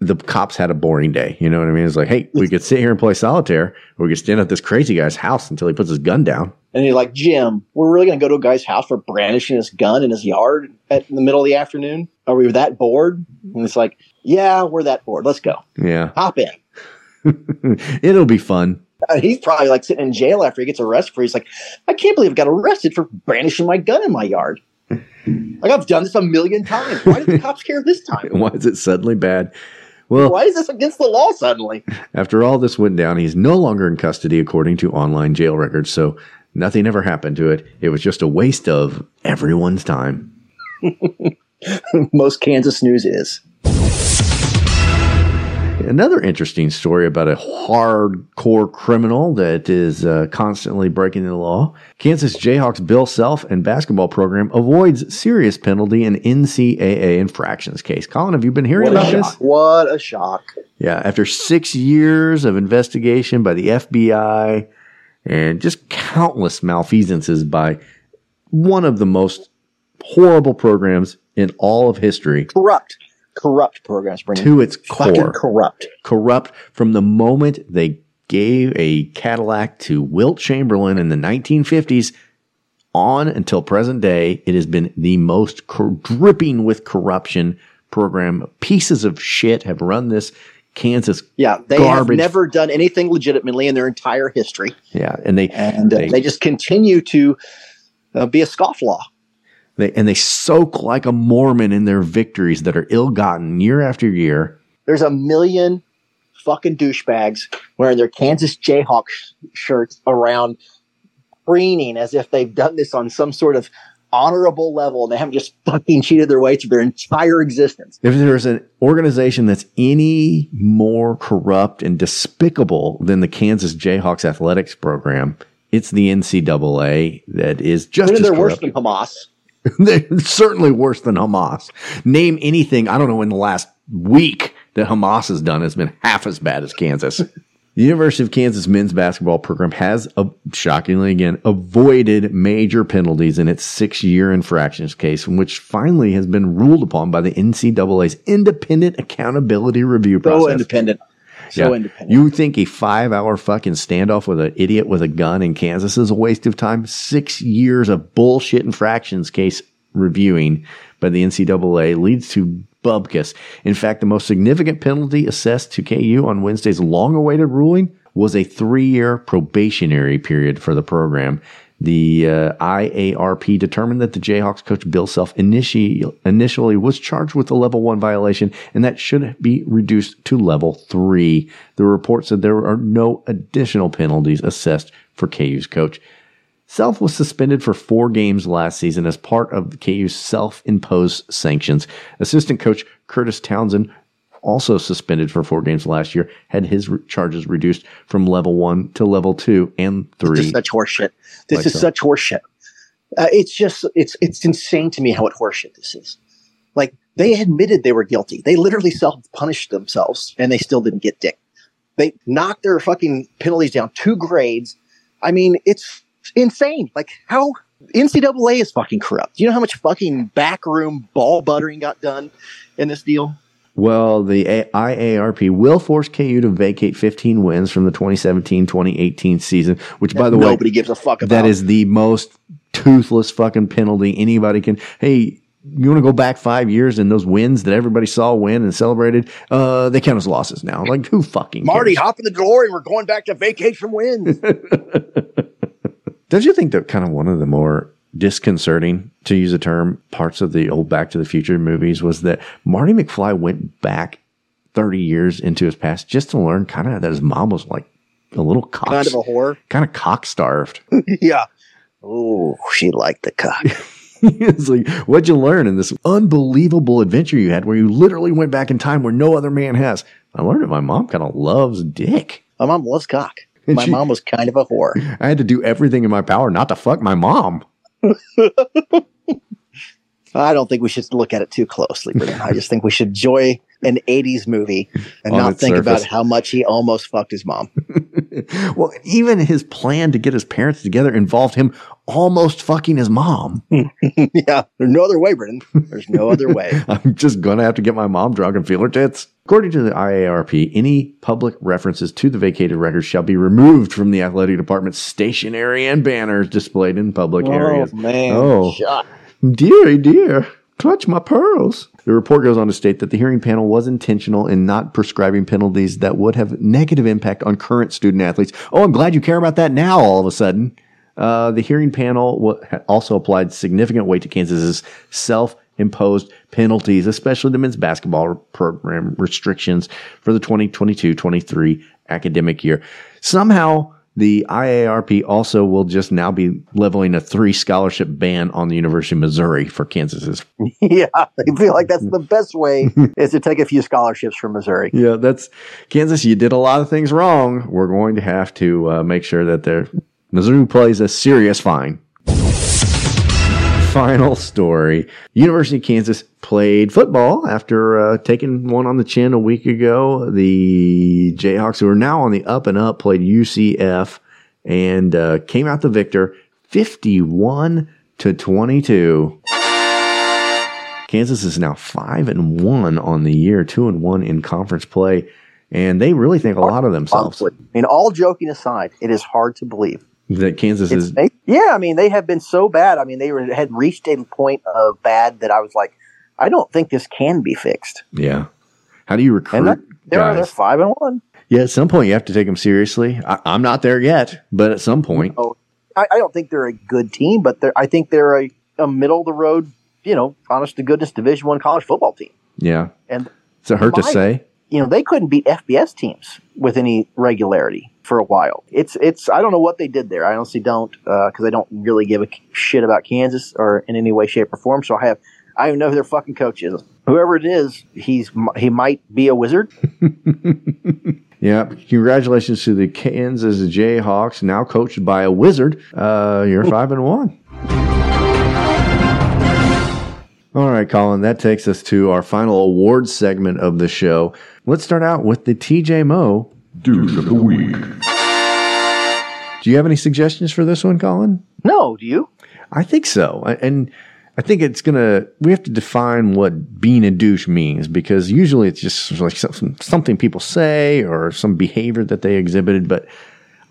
the cops had a boring day. You know what I mean? It's like, hey, we could sit here and play solitaire, or we could stand at this crazy guy's house until he puts his gun down. And you're like, Jim, we're really going to go to a guy's house for brandishing his gun in his yard at in the middle of the afternoon? Are we that bored? And it's like, yeah, we're that bored. Let's go. Yeah, Hop in. it'll be fun. Uh, he's probably like sitting in jail after he gets arrested for. He's like, I can't believe I got arrested for brandishing my gun in my yard. like I've done this a million times. Why do the cops care this time? Why is it suddenly bad? Well, Why is this against the law suddenly? After all this went down, he's no longer in custody according to online jail records, so nothing ever happened to it. It was just a waste of everyone's time. Most Kansas news is. Another interesting story about a hardcore criminal that is uh, constantly breaking the law. Kansas Jayhawks Bill Self and basketball program avoids serious penalty in NCAA infractions case. Colin, have you been hearing What about this? What a shock. Yeah, after six years of investigation by the FBI and just countless malfeasances by one of the most horrible programs in all of history. Corrupt. Corrupt programs, Brendan. To its Fucking core. corrupt. Corrupt from the moment they gave a Cadillac to Wilt Chamberlain in the 1950s on until present day. It has been the most cor- dripping with corruption program. Pieces of shit have run this Kansas Yeah, they garbage have never done anything legitimately in their entire history, Yeah, and they and uh, they, just continue to uh, be a scofflaw. They, and they soak like a Mormon in their victories that are ill gotten year after year. There's a million fucking douchebags wearing their Kansas Jayhawks shirts around, preening as if they've done this on some sort of honorable level, and they haven't just fucking cheated their way through their entire existence. If there's an organization that's any more corrupt and despicable than the Kansas Jayhawks athletics program, it's the NCAA that is just they're worse than Hamas. They're certainly worse than Hamas. Name anything, I don't know, in the last week that Hamas has done has been half as bad as Kansas. The University of Kansas men's basketball program has, uh, shockingly again, avoided major penalties in its six year infractions case, which finally has been ruled upon by the NCAA's independent accountability review process. So independent. So Yeah. independent. You think a five hour fucking standoff with an idiot with a gun in Kansas is a waste of time? Six years of bullshit infractions case reviewing by the NCAA leads to bubkus. In fact, the most significant penalty assessed to KU on Wednesday's long awaited ruling was a three year probationary period for the program. The uh, IARP determined that the Jayhawks coach Bill Self initi- initially was charged with a level one violation, and that should be reduced to level three. The report said there are no additional penalties assessed for KU's coach. Self was suspended for four games last season as part of KU's self imposed sanctions. Assistant coach Kurtis Townsend, also suspended for four games last year, had his re- charges reduced from level one to level two and three. This is such horseshit. This Like is so. such horseshit. Uh, it's just it's it's insane to me how what horseshit this is. Like they admitted they were guilty. They literally self punished themselves, and they still didn't get dick. They knocked their fucking penalties down two grades. I mean, it's insane. Like how NCAA is fucking corrupt. Do you know how much fucking backroom ball buttering got done in this deal? Well, the IARP will force KU to vacate 15 wins from the 2017-2018 season, which, by the way, Nobody gives a fuck about. that is the most toothless fucking penalty anybody can. Hey, you want to go back five years and those wins that everybody saw win and celebrated? Uh, they count as losses now. Like who fucking Marty, cares? hop in the DeLorean. We're going back to vacation wins. Don't you think that kind of one of the more disconcerting, to use a term, parts of the old Back to the Future movies was that Marty McFly went back 30 years into his past just to learn kind of that his mom was like a little cock, kind of a whore. kind of cock starved. yeah. Oh, she liked the cock. it's like, what'd you learn in this unbelievable adventure you had where you literally went back in time where no other man has? I learned that my mom kind of loves dick. My mom loves cock. And My she- mom was kind of a whore. I had to do everything in my power not to fuck my mom. I don't think we should look at it too closely, Brennan. I just think we should enjoy an 80s movie and On not think about how much he almost fucked his mom. Well, even his plan to get his parents together involved him almost fucking his mom. yeah, there's no other way, Brennan. There's no other way. I'm just going to have to get my mom drunk and feel her tits. According to the IARP, any public references to the vacated records shall be removed from the athletic department's stationery and banners displayed in public oh, areas. Oh, man. Oh, Shot. dearie dear, clutch my pearls. The report goes on to state that the hearing panel was intentional in not prescribing penalties that would have negative impact on current student athletes. Oh, I'm glad you care about that now. All of a sudden, uh, the hearing panel also applied significant weight to Kansas's self-imposed penalties, especially the men's basketball program restrictions for the 2022-23 academic year. Somehow. The IARP also will just now be leveling a three scholarship ban on the University of Missouri for Kansas's. yeah, I feel like that's the best way is to take a few scholarships from Missouri. Yeah, that's Kansas. You did a lot of things wrong. We're going to have to uh, make sure that their Missouri plays a serious fine. Final story: University of Kansas played football after uh, taking one on the chin a week ago. The Jayhawks, who are now on the up and up, played UCF and uh, came out the victor, fifty-one to twenty-two. Kansas is now five and one on the year, two and one in conference play, and they really think a lot of themselves. I mean, all joking aside, it is hard to believe. That Kansas It's, is they, yeah, I mean, they have been so bad. I mean, they were, had reached a point of bad that I was like, I don't think this can be fixed. yeah. How do you recruit And that, they're, they're five and one. Yeah, at some point you have to take them seriously. I, I'm not there yet, but at some point, Oh, I, I don't think they're a good team, but they're, I think they're a, a middle of the road, you know, honest to goodness Division One college football team. yeah. And it's it hurt to say? you know, they couldn't beat FBS teams with any regularity for a while. It's it's I don't know what they did there. I honestly don't because I don't really give a shit about Kansas or in any way, shape, or form. So I have I don't even know who their fucking coach is. Whoever it is, he's he might be a wizard. Yeah. Congratulations to the Kansas Jayhawks, now coached by a wizard. Uh, you're five and one. All right, Colin, that takes us to our final awards segment of the show. Let's start out with the TJ Moe Dude of the Week. Do you have any suggestions for this one, Colin? No, do you? I think so. And I think it's going to, we have to define what being a douche means because usually it's just like something people say or some behavior that they exhibited. But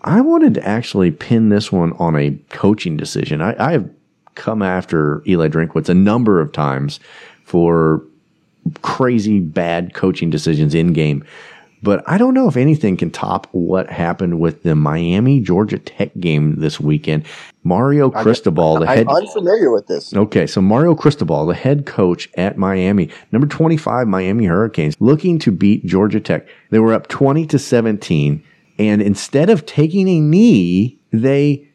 I wanted to actually pin this one on a coaching decision. I, I have come after Eli Drinkwitz a number of times for crazy bad coaching decisions in game. But I don't know if anything can top what happened with the Miami Georgia Tech game this weekend. Mario Cristobal, the head I'm unfamiliar with this. Okay, so Mario Cristobal, the head coach at Miami, number 25 Miami Hurricanes, looking to beat Georgia Tech. They were up 20 to 17, and instead of taking a knee, they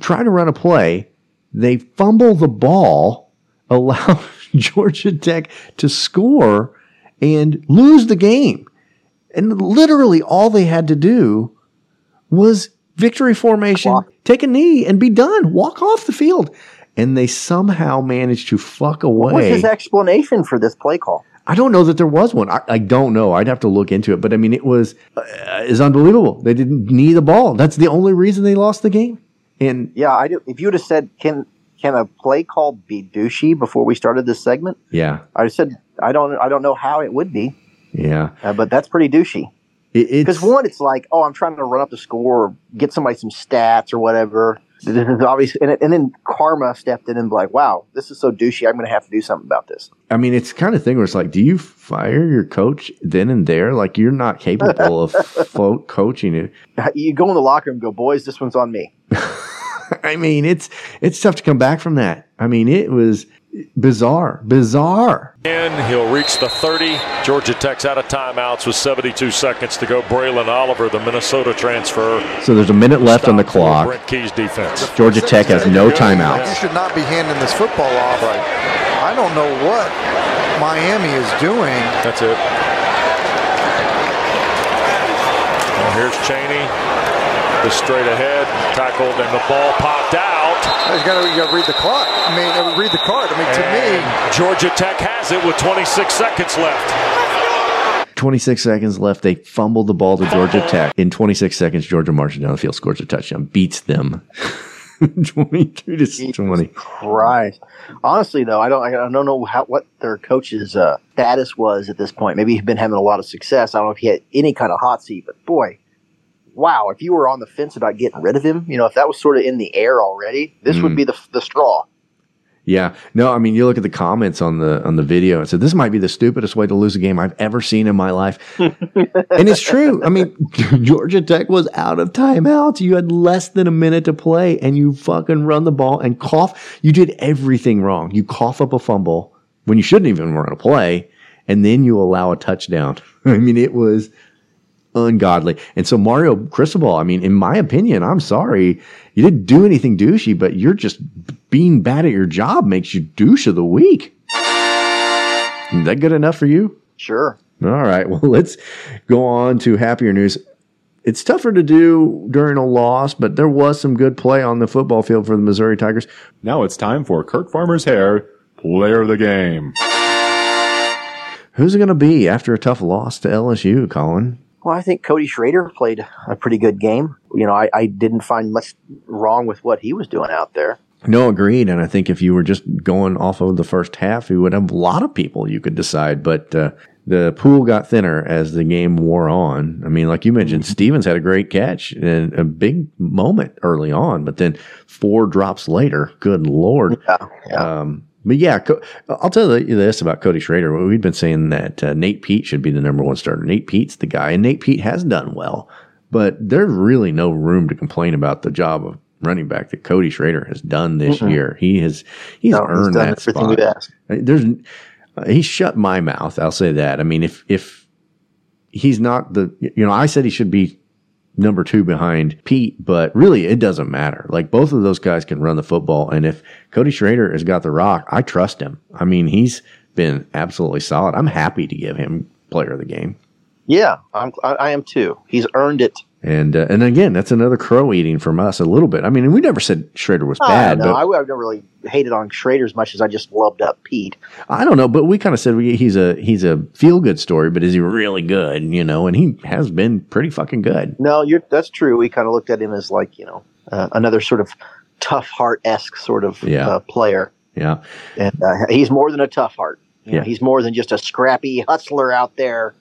try to run a play. They fumble the ball, allow Georgia Tech to score and lose the game. And literally all they had to do was victory formation, take a knee and be done, walk off the field. And they somehow managed to fuck away. What was his explanation for this play call? I don't know that there was one. I, I don't know. I'd have to look into it. But I mean, it was uh, is unbelievable. They didn't knee the ball. That's the only reason they lost the game. And Yeah, I do. If you would have said, "Can can a play call be douchey?" before we started this segment, yeah, I said I don't I don't know how it would be, Yeah. uh, but that's pretty douchey. It, Because one, it's like, oh, I'm trying to run up the score, or get somebody some stats or whatever. This is obvious, and, and then karma stepped in and be like, wow, this is so douchey. I'm going to have to do something about this. I mean, it's kind of thing where it's like, do you fire your coach then and there? Like, you're not capable of fo- coaching it. You go in the locker room, and go, boys, this one's on me. I mean, it's it's tough to come back from that. I mean, it was bizarre, bizarre. And he'll reach the 30. Georgia Tech's out of timeouts with 72 seconds to go. Braylon Oliver, the Minnesota transfer. So there's a minute left on the clock. Brent Key's defense. Georgia Tech has no timeouts. You should not be handing this football off. I don't know what Miami is doing. That's it. Well, here's Chaney. The straight ahead, tackled, and the ball popped out. You got to got to read the clock. I mean, uh, read the card. I mean, to me, Georgia Tech has it with 26 seconds left. 26 seconds left. They fumbled the ball to Georgia Tech. In 26 seconds, Georgia marches down the field, scores a touchdown, beats them 22 to 20. Christ. Honestly, though, I don't I don't know how what their coach's uh, status was at this point. Maybe he'd been having a lot of success. I don't know if he had any kind of hot seat, but boy, wow! If you were on the fence about getting rid of him, you know, if that was sort of in the air already, this would Mm. be the the straw. Yeah. No, I mean, you look at the comments on the on the video and said this might be the stupidest way to lose a game I've ever seen in my life. and it's true. I mean, Georgia Tech was out of timeouts. You had less than a minute to play and you fucking run the ball and cough. You did everything wrong. You cough up a fumble when you shouldn't even run a play and then you allow a touchdown. I mean, it was ungodly. And so Mario Cristobal, I mean, in my opinion, I'm sorry, you didn't do anything douchey, but you're just being bad at your job makes you douche of the week. Is that good enough for you? Sure. All right. Well, let's go on to happier news. It's tougher to do during a loss, but there was some good play on the football field for the Missouri Tigers. Now it's time for Kirk Farmer's hair, player of the game. Who's it going to be after a tough loss to LSU, Colin? Well, I think Cody Schrader played a pretty good game. You know, I, I didn't find much wrong with what he was doing out there. No, agreed. And I think if you were just going off of the first half, you would have a lot of people you could decide. But uh, the pool got thinner as the game wore on. I mean, like you mentioned, Stevens had a great catch and a big moment early on, but then four drops later, good lord. Um, but yeah, I'll tell you this about Cody Schrader. We've been saying that uh, Nate Peat should be the number one starter. Nate Peat's the guy, and Nate Peat has done well, but there's really no room to complain about the job of running back that Cody Schrader has done this Mm-mm. year. He has he's No, he's earned done that spot. There's uh, he shut my mouth. I'll say that. I mean, if if he's not the you know, I said he should be number two behind Peat, but really it doesn't matter. Like both of those guys can run the football, and if Cody Schrader has got the rock, I trust him. I mean, he's been absolutely solid. I'm happy to give him player of the game. Yeah, I'm, I, I am too. He's earned it. And uh, and again, that's another crow eating from us a little bit. I mean, we never said Schrader was bad, I, but I, I've never really hated on Schrader as much as I just loved up Peat. I don't know, but we kind of said we, he's a he's a feel good story, but is he really good? You know, and he has been pretty fucking good. No, you're, that's true. We kind of looked at him as like you know uh, another sort of tough heart esque sort of Yeah. uh, player, Yeah, and uh, he's more than a tough heart. You know, Yeah. he's more than just a scrappy hustler out there.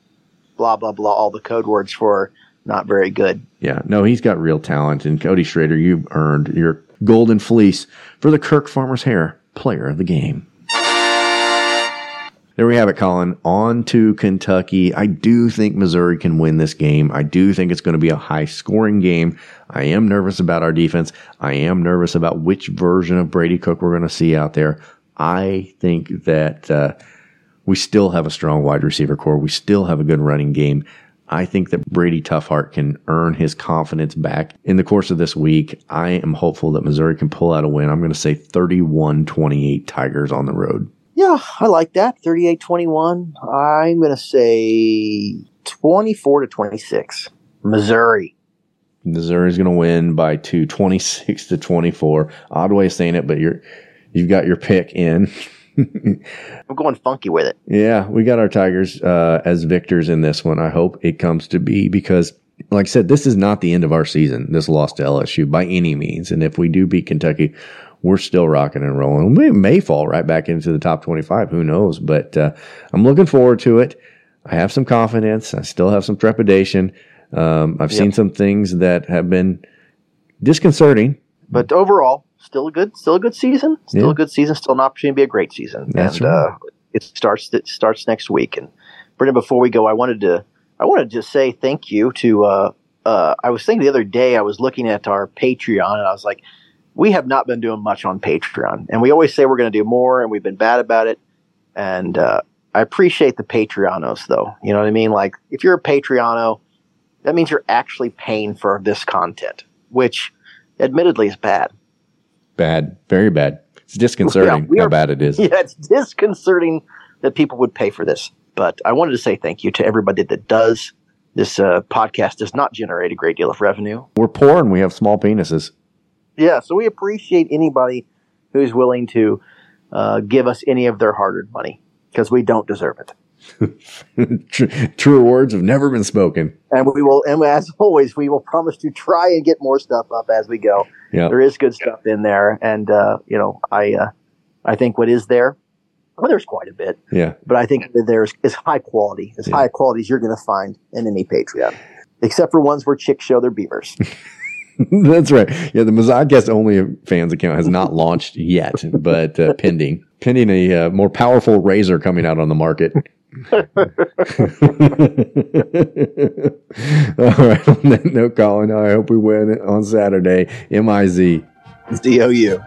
Blah blah blah. All the code words for not very good. yeah. No, he's got real talent, and Cody Schrader, you've earned your golden fleece for the Kirk Farmer's Hair Player of the Game. There we have it, Colin. On to Kentucky. I do think Missouri can win this game. I do think it's going to be a high scoring game. I am nervous about our defense. I am nervous about which version of Brady Cook we're going to see out there. I think that uh, we still have a strong wide receiver core. We still have a good running game. I think that Brady Toughheart can earn his confidence back in the course of this week. I am hopeful that Missouri can pull out a win. I'm going to say 31 28 Tigers on the road. Yeah, I like that. 38-21. I'm going to say 24 to 26. Missouri. Missouri's going to win by two, 26 to 24. Odd way of saying it, but you're, you've got your pick in. I'm going funky with it. Yeah, we got our Tigers uh, as victors in this one. I hope it comes to be because like I said, this is not the end of our season. This loss to LSU by any means, and if we do beat Kentucky, we're still rocking and rolling. We may fall right back into the top twenty-five. Who knows? But uh, I'm looking forward to it. I have some confidence. I still have some trepidation. Um, I've seen some things that have been disconcerting. But overall, still a good, still a good season. Still Yeah. a good season. Still an opportunity to be a great season. That's and right. uh, it starts. It starts next week. And Brendan, before we go, I wanted to, I wanted to just say thank you to. Uh, uh, I was thinking the other day, I was looking at our Patreon, and I was like, we have not been doing much on Patreon, and we always say we're going to do more, and we've been bad about it. And uh, I appreciate the Patreonos, though. You know what I mean? Like, if you're a Patreono, that means you're actually paying for this content, which admittedly is bad. Bad, very bad. It's disconcerting Yeah, how are- bad it is. Yeah, it's disconcerting that people would pay for this. But I wanted to say thank you to everybody that does. This uh, podcast does not generate a great deal of revenue. We're poor and we have small penises. Yeah, so we appreciate anybody who's willing to uh, give us any of their hard-earned money because we don't deserve it. Tr- Truer words have never been spoken. And we will, and as always, we will promise to try and get more stuff up as we go. Yeah. There is good stuff in there, and uh, you know, I, uh, I think what is there, well, there's quite a bit, Yeah. but I think that there's is high quality, as high quality as you're going to find in any Patreon, except for ones where chicks show their beavers. That's right. Yeah, the Mazodcast only fans account has not launched yet, but uh, pending. Pending a uh, more powerful razor coming out on the market. All right. On that note, Colin, I hope we win on Saturday. M I Z. Z O U.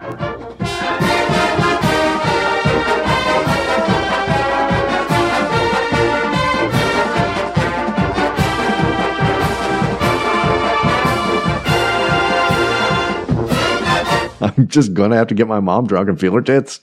I'm just going to have to get my mom drunk and feel her tits.